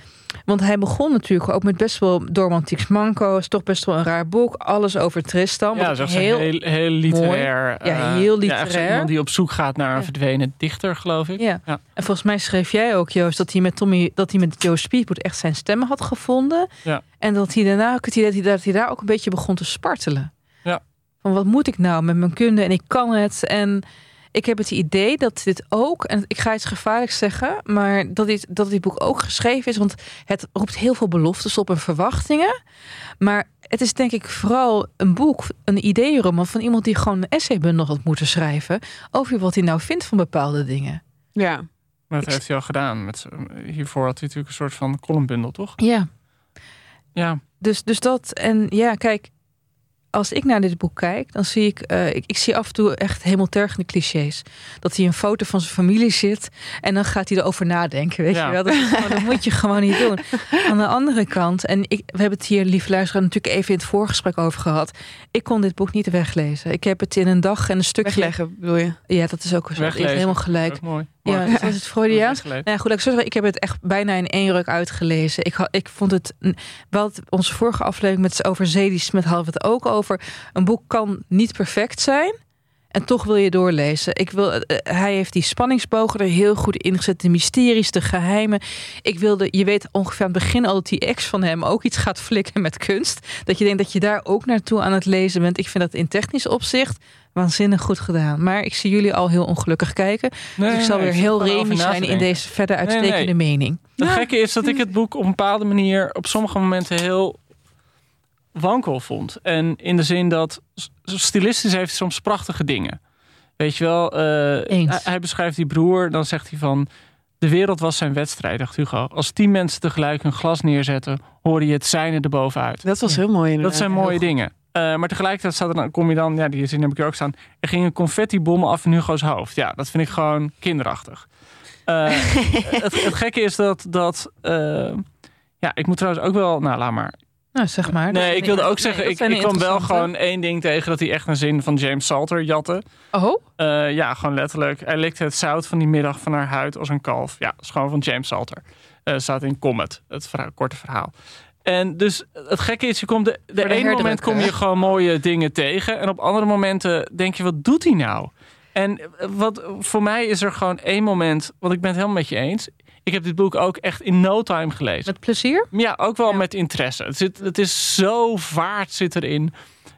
Want hij begon natuurlijk ook met best wel door Romantieks Manco. Is toch best wel een raar boek. Alles over Tristan. Ja, dat is heel, heel, heel literair. Ja, eh, heel Ja, literair. iemand die op zoek gaat naar een Ja. verdwenen dichter, geloof ik. Ja. Ja. En volgens mij schreef jij ook, Joost, dat hij met Tommy, dat hij met Joe Speedboot echt zijn stemmen had gevonden. Ja. En dat hij daarna dat hij, dat hij daar ook een beetje begon te spartelen. Ja. Van wat moet ik nou met mijn kunde en ik kan het. En ik heb het idee dat dit ook, en ik ga iets gevaarlijks zeggen, maar dat dit, dat dit boek ook geschreven is, want het roept heel veel beloftes op en verwachtingen. Maar het is denk ik vooral een boek, een ideeënroman van iemand die gewoon een essaybundel had moeten schrijven over wat hij nou vindt van bepaalde dingen. Ja. Maar dat Ik- heeft hij al gedaan. Met, hiervoor had hij natuurlijk een soort van columnbundel, toch? Ja, Ja. dus, dus dat. En ja, kijk, als ik naar dit boek kijk, dan zie ik, eh, ik, ik zie af en toe echt hemeltergende clichés. Dat hij een foto van zijn familie zit en dan gaat hij erover nadenken. Weet Ja. je wel? Dat, gewoon- dat moet je gewoon niet doen. Aan de andere kant, en ik, we hebben het hier, lieve luisteraar, natuurlijk even in het voorgesprek over gehad. Ik kon dit boek niet weglezen. Ik heb het in een dag en een stukje. Wegleggen, bedoel je? Ja, dat is ook zo. Weglezen. helemaal gelijk. Mooi. Ja, Mooi. was het Freudiaans? Nou ja, goed, ik zeggen, ik heb het echt bijna in één ruk uitgelezen. Ik, ik vond het, wel onze vorige aflevering met over Smith hadden we het ook over. Een boek kan niet perfect zijn. En toch wil je doorlezen. Ik wil, eh, hij heeft die spanningsbogen er heel goed in gezet. De mysteries, de geheimen. Ik wilde, je weet ongeveer aan het begin al dat die ex van hem ook iets gaat flikken met kunst. Dat je denkt dat je daar ook naartoe aan het lezen bent. Ik vind dat in technisch opzicht waanzinnig goed gedaan. Maar ik zie jullie al heel ongelukkig kijken. Nee, Dus ik zal nee, weer heel gewoon over remi na te zijn in deze verder Nee, nee. uitstekende mening. Het gekke is dat ik het boek op een bepaalde manier op sommige momenten heel wankel vond. En in de zin dat stilistisch heeft hij soms prachtige dingen. Weet je wel, eh, Eens. hij, hij beschrijft die broer, dan zegt hij van... De wereld was zijn wedstrijd, dacht Hugo. Als tien mensen tegelijk een glas neerzetten, hoor je het zijne erbovenuit. Dat was Ja. heel mooi inderdaad. Dat zijn mooie dingen. Eh, maar tegelijkertijd staat er dan, kom je dan, ja, die zin heb ik hier ook staan. Er ging een confettibom af in Hugo's hoofd. Ja, dat vind ik gewoon kinderachtig. Eh, het, het gekke is dat, dat eh, ja, ik moet trouwens ook wel, nou laat maar. Nou, zeg maar. Nee, ik wilde ook zeggen, ik, kwam wel gewoon één ding tegen dat hij echt een zin van James Salter jatte. Oh, Eh, ja, gewoon letterlijk. Hij likte het zout van die middag van haar huid als een kalf. Ja, dat is gewoon van James Salter. Eh staat in Comet, het verhaal- korte verhaal. En dus het gekke is, je komt de, de, de ene moment kom je gewoon mooie dingen tegen. En op andere momenten denk je, wat doet hij nou? En wat voor mij is er gewoon één moment, want ik ben het helemaal met je eens. Ik heb dit boek ook echt in no time gelezen. Met plezier? Ja, ook wel met interesse. Het, zit, het is zo vaart zit erin.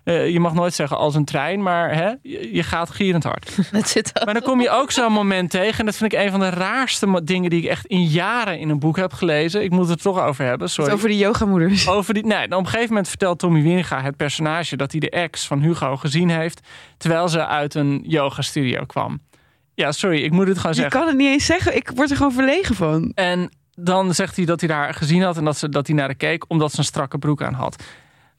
Eh, je mag nooit zeggen als een trein, maar hè, je, je gaat gierend hard. Het zit Maar dan kom je ook zo'n moment tegen. En dat vind ik een van de raarste dingen die ik echt in jaren in een boek heb gelezen. Ik moet het er toch over hebben, sorry. Over die yogamoeders. Over die, nee, op een gegeven moment vertelt Tommy Wieringa, het personage, dat hij de ex van Hugo gezien heeft. terwijl ze uit een yoga studio kwam. Ja, sorry, ik moet het gewoon Je zeggen. kan het niet eens zeggen. Ik word er gewoon verlegen van. En dan zegt hij dat hij daar gezien had en dat, ze, dat hij naar haar keek omdat ze een strakke broek aan had.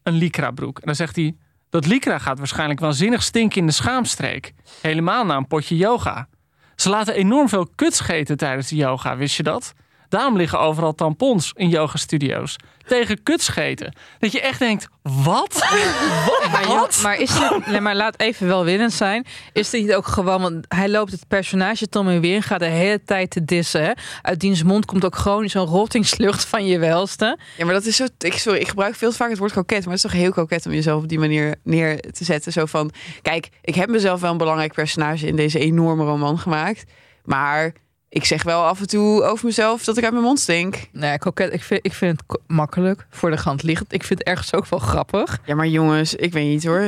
Een lycra broek. En dan zegt hij, dat lycra gaat waarschijnlijk waanzinnig stinken in de schaamstreek. Helemaal na een potje yoga. Ze laten enorm veel kut scheten tijdens de yoga, wist je dat? Daarom liggen overal tampons in yoga-studio's. Tegen kutscheten. Dat je echt denkt, wat? Maar, joh, maar, is dit, nee, maar laat even welwillend zijn. Is dit niet ook gewoon... Want hij loopt het personage Tommy weer gaat de hele tijd te dissen. Hè? Uit diens mond komt ook gewoon zo'n rottingslucht van je welste. Ja, maar dat is zo. Ik, sorry, ik gebruik veel te vaak het woord koket. Maar het is toch heel koket om jezelf op die manier neer te zetten. Zo van: kijk, ik heb mezelf wel een belangrijk personage in deze enorme roman gemaakt. Maar ik zeg wel af en toe over mezelf dat ik uit mijn mond stink. Nee, koket, ik vind, ik vind het makkelijk voor de hand liggend. Ik vind het ergens ook wel grappig. Ja, maar jongens, ik weet niet hoor.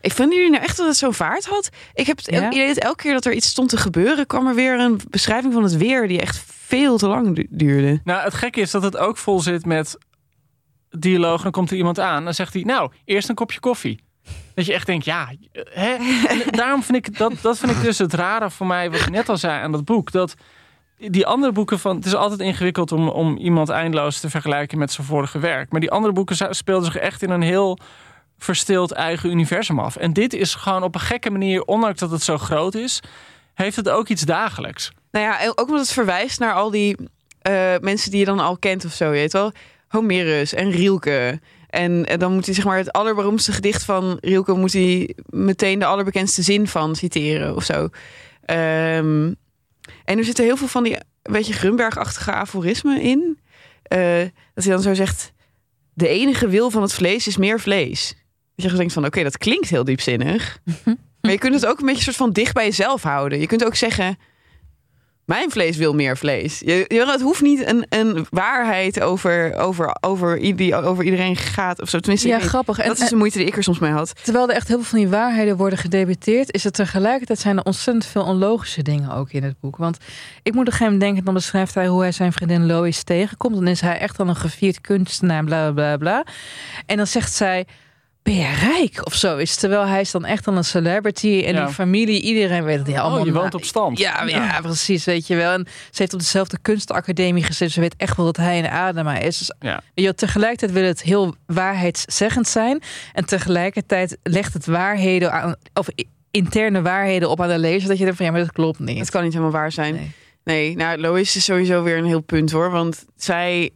Ik vind jullie nou echt dat het zo'n vaart had? Ik heb het Ja? idee dat elke keer dat er iets stond te gebeuren, kwam er weer een beschrijving van het weer die echt veel te lang du- duurde. Nou, het gekke is dat het ook vol zit met dialoog. Dan komt er iemand aan dan zegt hij, nou, eerst een kopje koffie. Dat je echt denkt, ja, hè? En daarom vind ik, dat, dat vind ik dus het rare voor mij, wat ik net al zei aan dat boek. Dat die andere boeken van, het is altijd ingewikkeld om, om iemand eindeloos te vergelijken met zijn vorige werk. Maar die andere boeken speelden zich echt in een heel verstild eigen universum af. En dit is gewoon op een gekke manier, ondanks dat het zo groot is, heeft het ook iets dagelijks. Nou ja, ook omdat het verwijst naar al die eh, mensen die je dan al kent of zo, je weet wel. Homerus en Rielke. En, en dan moet hij zeg maar het allerberoemdste gedicht van Rielke... moet hij meteen de allerbekendste zin van citeren of zo. Ehm, en er zitten heel veel van die een beetje Grunberg-achtige aforismen in. Eh, dat hij dan zo zegt... De enige wil van het vlees is meer vlees. Dat je denkt van, oké, dat klinkt heel diepzinnig. maar je kunt het ook een beetje soort van dicht bij jezelf houden. Je kunt ook zeggen... Mijn vlees wil meer vlees. Je, je, het hoeft niet een, een waarheid over, over, over, over iedereen gaat. Of zo. Tenminste, Ja, grappig. En- dat is de moeite die ik er soms mee had. Terwijl er echt heel veel van die waarheden worden gedebatteerd, is er tegelijkertijd zijn er ontzettend veel onlogische dingen ook in het boek. Want ik moet op een gegeven moment denken, dan beschrijft hij hoe hij zijn vriendin Lois tegenkomt. Dan is hij echt al een gevierd kunstenaar, bla bla bla. En dan zegt zij. Ben je rijk of zo is? Terwijl hij is dan echt al een celebrity en Ja. die familie, iedereen weet dat hij allemaal. Oh, je woont op stand. Ja, ja, precies, weet je wel. En ze heeft op dezelfde kunstacademie gezeten. Ze weet echt wel dat hij een Adema is. Dus, Ja. je, tegelijkertijd wil het heel waarheidszeggend zijn. En tegelijkertijd legt het waarheden aan, of interne waarheden op aan de lezer. Dat je denkt van ja, maar dat klopt niet. Het kan niet helemaal waar zijn. Nee. Nee, nou, Lois is sowieso weer een heel punt hoor. Want zij,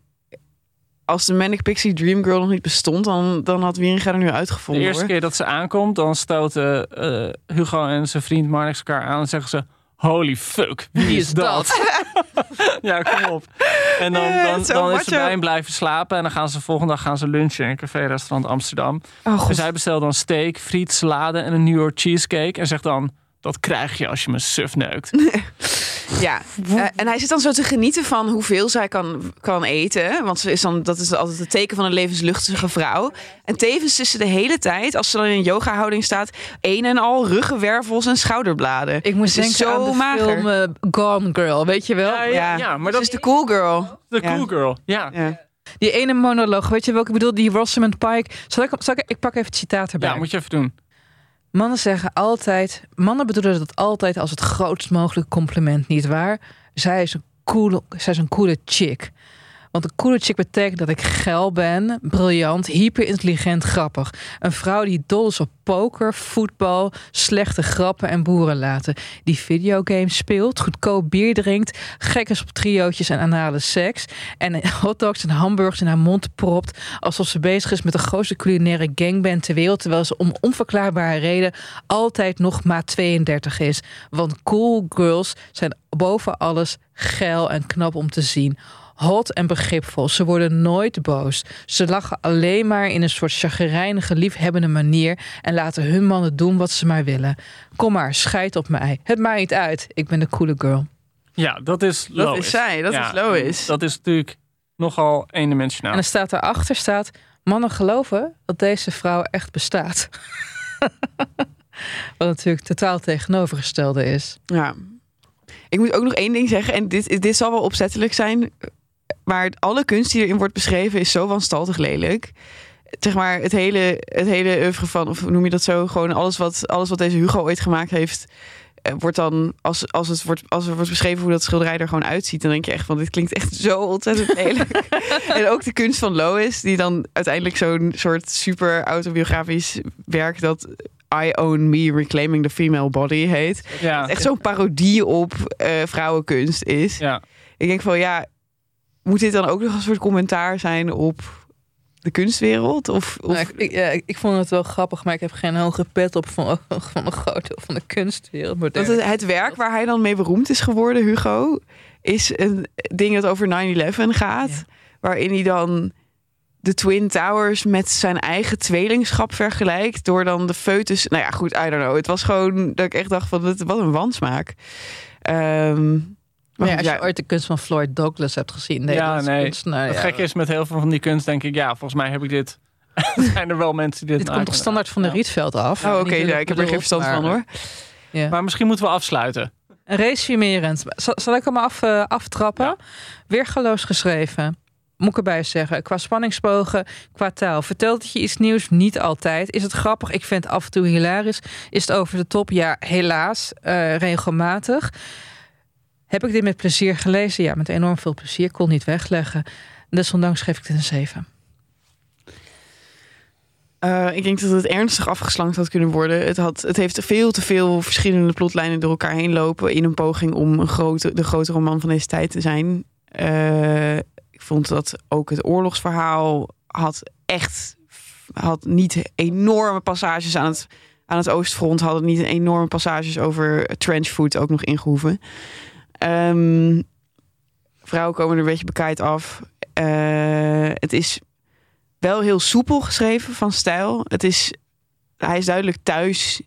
als de Manic Pixie Dream Girl nog niet bestond, dan, dan had Wieringa er nu De uitgevonden. eerste hoor. keer dat ze aankomt, dan stoten eh, Hugo en zijn vriend Marnix elkaar aan en zeggen ze... Holy fuck, wie, is dat? ja, kom op. En dan, dan, dan is ze bij hem blijven slapen. En dan gaan ze de volgende dag gaan ze lunchen in een café-restaurant Amsterdam. Oh, Dus god. hij bestelt dan steak, friet, salade en een New York cheesecake. En zegt dan, dat krijg je als je me suf neukt. Ja, eh, en hij zit dan zo te genieten van hoeveel zij kan, kan eten. Want ze is dan, dat is altijd het teken van een levensluchtige vrouw. En tevens is ze de hele tijd, als ze dan in een yoga-houding staat, een en al ruggenwervels en schouderbladen. Ik moest denken zo aan de mager. film eh, Gone Girl, weet je wel? Ja, ja, ja, maar dat is de cool girl. de Ja. cool girl. Ja. Ja. Die ene monoloog, weet je welke ik bedoel? Die Rosamund Pike. Zal ik, zal ik, ik pak even het citaat erbij. ja, moet je even doen. Mannen zeggen altijd, mannen bedoelen dat altijd als het grootst mogelijke compliment, niet waar? Zij is een coole, zij is een coole chick. Want een coole chick betekent dat ik geil ben, briljant, hyperintelligent, grappig. Een vrouw die dol is op poker, voetbal, slechte grappen en boeren laten. Die videogames speelt, goedkoop bier drinkt, gek is op triootjes en anale seks. En hotdogs en hamburgers in haar mond propt. Alsof ze bezig is met de grootste culinaire gangband ter wereld. Terwijl ze om onverklaarbare reden altijd nog maar 32 is. Want cool girls zijn boven alles geil en knap om te zien. Hot en begripvol. Ze worden nooit boos. Ze lachen alleen maar in een soort chagrijnige, liefhebbende manier en laten hun mannen doen wat ze maar willen. Kom maar, scheid op mij. Het maakt niet uit. Ik ben de coole girl. Ja, dat is Dat Lois. is zij, dat Ja, is Lois. Dat is natuurlijk nogal eendimensionaal. En er staat daarachter staat: mannen geloven dat deze vrouw echt bestaat. Wat natuurlijk totaal tegenovergestelde is. Ja. Ik moet ook nog één ding zeggen. En dit, dit zal wel opzettelijk zijn. Maar alle kunst die erin wordt beschreven is zo wanstaltig lelijk. Zeg maar het hele, het hele oeuvre van, of noem je dat zo? Gewoon alles wat, alles wat deze Hugo ooit gemaakt heeft. eh, Wordt dan, als, als, het wordt, als er wordt beschreven hoe dat schilderij er gewoon uitziet, dan denk je echt van: dit klinkt echt zo ontzettend lelijk. en ook de kunst van Lois, die dan uiteindelijk zo'n soort super autobiografisch werk dat I Own Me Reclaiming the Female Body heet ja, echt zo'n parodie op eh, vrouwenkunst is. ja. Ik denk van ja, moet dit dan ook nog een soort commentaar zijn op de kunstwereld? Of, of... Nou, ik, ja, ik- ik vond het wel grappig, maar ik heb geen hoge pet op van, van een groot deel van de kunstwereld. Want het, het werk waar hij dan mee beroemd is geworden, Hugo, is een ding dat over 9-11 gaat. Ja. Waarin hij dan de Twin Towers met zijn eigen tweelingschap vergelijkt. Door dan de foetus. Nou ja, goed, I don't know. Het was gewoon dat ik echt dacht van, wat een wansmaak. Ehm, Maar ja, goed, als je ooit de kunst van Floyd Douglas hebt gezien, nee, Ja, dat is nee. kunstenaar, Het ja. gekke is met heel veel van die kunst, denk ik, ja, volgens mij heb ik dit. zijn er wel mensen die dit Dit komt toch standaard van de Ja. Rietveld af? Oh, oké, ja, ik heb er geen verstand van hoor. Ja. Maar misschien moeten we afsluiten. Resumerend. Zal, zal ik hem af, eh, aftrappen? Weergaloos geschreven. Moet ik erbij zeggen. Qua spanningsbogen, qua taal. Vertelt het je iets nieuws? Niet altijd. Is het grappig? Ik vind het af en toe hilarisch. Is het over de top? Ja, helaas. eh, regelmatig. Heb ik dit met plezier gelezen? Ja, met enorm veel plezier. Kon niet wegleggen. Desondanks geef ik het een 7. Eh, ik denk dat het ernstig afgeslankt had kunnen worden. Het, had, het heeft veel te veel verschillende plotlijnen door elkaar heen lopen... in een poging om een grote, de grote roman van deze tijd te zijn. Eh, ik vond dat ook het oorlogsverhaal had echt... had niet enorme passages aan het, aan het oostfront... hadden niet enorme passages over trenchfoot ook nog ingehoeven. Ehm, vrouwen komen er een beetje bekaaid af. Eh, het is wel heel soepel geschreven van stijl. Het is, hij is duidelijk thuis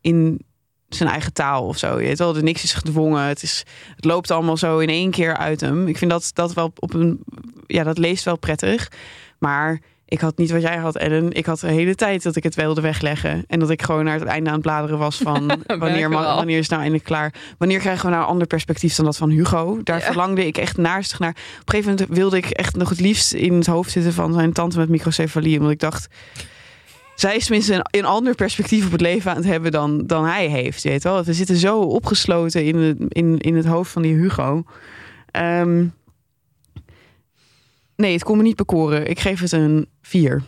in zijn eigen taal of zo. Je weet wel, er niks is gedwongen. Het, is, het loopt allemaal zo in één keer uit hem. Ik vind dat, dat wel op een... Ja, dat leest wel prettig. Maar ik had niet wat jij had, Ellen. Ik had de hele tijd dat ik het wilde wegleggen. En dat ik gewoon naar het einde aan het bladeren was van... Wanneer, wanneer is nou eindelijk klaar? Wanneer krijgen we nou een ander perspectief dan dat van Hugo? Daar Ja. verlangde ik echt naarstig naar. Op een gegeven moment wilde ik echt nog het liefst in het hoofd zitten van zijn tante met microcefalie. Omdat ik dacht, zij is tenminste een, een ander perspectief op het leven aan het hebben dan, dan hij heeft. Je weet wel, we zitten zo opgesloten in het, in, in het hoofd van die Hugo. Ehm, nee, het kon me niet bekoren. Ik geef het een 4.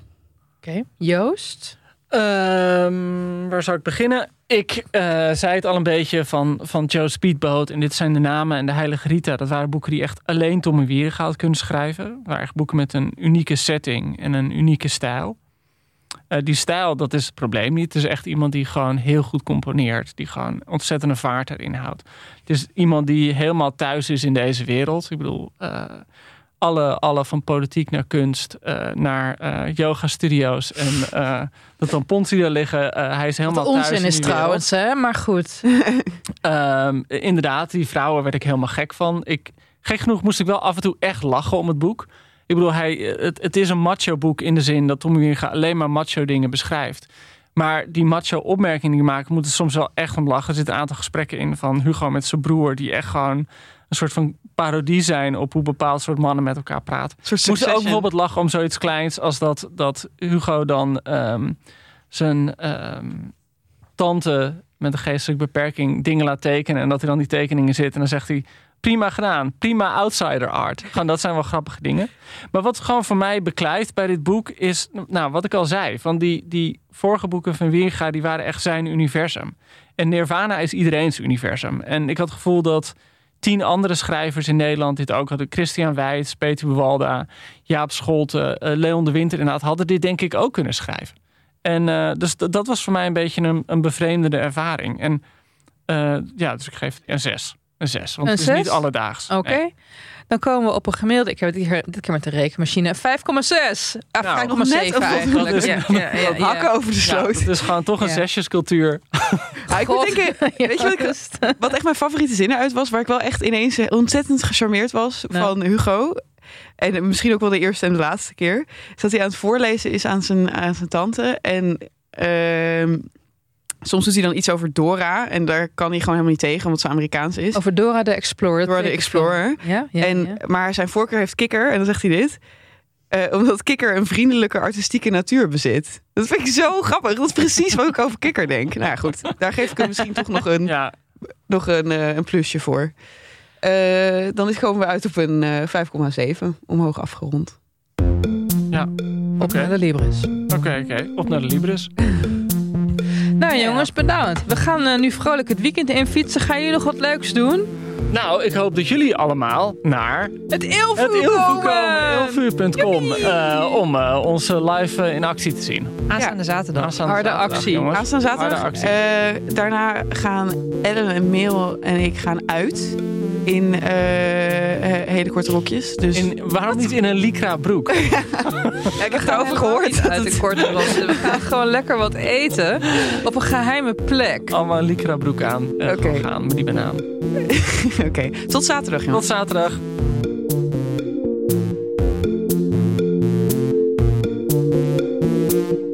Oké. Joost? Ehm, waar zou ik beginnen? Ik eh, zei het al een beetje van, van Joe Speedboat. En dit zijn de namen en de Heilige Rita. Dat waren boeken die echt alleen Tommy Wieringa had kunnen schrijven. Dat waren echt boeken met een unieke setting en een unieke stijl. Eh, die stijl, dat is het probleem niet. Het is echt iemand die gewoon heel goed componeert. Die gewoon ontzettende vaart erin houdt. Het is iemand die helemaal thuis is in deze wereld. Ik bedoel, eh, alle, alle van politiek naar kunst, eh, naar eh, yoga studio's en eh de tampons die daar liggen. Hij is helemaal Wat thuis onzin in is trouwens, hè? Maar goed. Ehm, inderdaad, die vrouwen werd ik helemaal gek van. Ik, gek genoeg moest ik wel af en toe echt lachen om het boek. Ik bedoel, hij, het, het is een macho boek in de zin dat Tommy Wieringa alleen maar macho dingen beschrijft. Maar die macho opmerkingen die maakt, moeten soms wel echt om lachen. Er zitten een aantal gesprekken in van Hugo met zijn broer, die echt gewoon een soort van parodie zijn op hoe bepaald soort mannen met elkaar praten. Moest ook Succession. bijvoorbeeld lachen om zoiets kleins als dat, dat Hugo dan ehm, zijn ehm, tante met een geestelijke beperking dingen laat tekenen. En dat hij dan die tekeningen zit. En dan zegt hij, prima gedaan. Prima outsider art. Gewoon, dat zijn wel grappige dingen. Maar wat gewoon voor mij beklijft bij dit boek is... Nou, wat ik al zei. Van die, die vorige boeken van Wieringa, die waren echt zijn universum. En Nirvana is iedereen's universum. En ik had het gevoel dat tien andere schrijvers in Nederland dit ook hadden. Christian Wijts, Peter Buwalda, Jaap Scholten, eh, Leon de Winter inderdaad, hadden dit denk ik ook kunnen schrijven. En eh, dus dat was voor mij een beetje een, een bevreemdende ervaring. En eh, ja, dus ik geef een zes. Een 6, want Een het is niet zes? alledaags. Oké. Nee. Dan komen we op een gemiddelde. Ik heb het hier, dit keer met de rekenmachine. 5,6. Ah, Nou, 5,7 nog net een eigenlijk. dat is- Ja, ja, ja, ja. Hakken over de Ja, sloot. het is gewoon toch een Ja. zesjescultuur. Ja, ik moet denken, weet je wat, ik, wat echt mijn favoriete zinnen uit was, waar ik wel echt ineens eh, ontzettend gecharmeerd was Nou. van Hugo. En misschien ook wel de eerste en de laatste keer. Is dat hij aan het voorlezen is aan zijn, aan zijn tante. En ehm, soms doet hij dan iets over Dora. En daar kan hij gewoon helemaal niet tegen, omdat ze Amerikaans is. Over Dora de Explorer. Dora de Explorer. Ja, ja, en, ja. Maar zijn voorkeur heeft kikker. En dan zegt hij dit. eh, omdat kikker een vriendelijke artistieke natuur bezit. Dat vind ik zo grappig. Dat is precies wat ik over kikker denk. Nou ja, goed, daar geef ik hem misschien toch nog een, Ja, nog een, eh, een plusje voor. Eh, dan is- komen we uit op een eh 5,7. Omhoog afgerond. Op oké. naar de Libris. Oké, oké. Op naar de Libris. Nou jongens, bedankt. We gaan eh, nu vrolijk het weekend in fietsen. Gaan jullie nog wat leuks doen? Nou, ik hoop dat jullie allemaal naar Het Ilvu komen, eh, om eh, ons eh, live eh, in actie te zien. Aanstaande zaterdag. Aanstaande Harde zaterdag, actie. jongens. Aanstaande zaterdag. Harde actie. Eh, daarna gaan Ellen en Merel en ik gaan uit. In hele korte rokjes. Dus In, waarom niet in een lycra broek? ja, ik heb daarover gehoord. Niet uit de korte. We gaan gewoon lekker wat eten. Op een geheime plek. Allemaal een lycra broek aan. Oké. gaan met die banaan. Oké, tot zaterdag jongens. Tot zaterdag.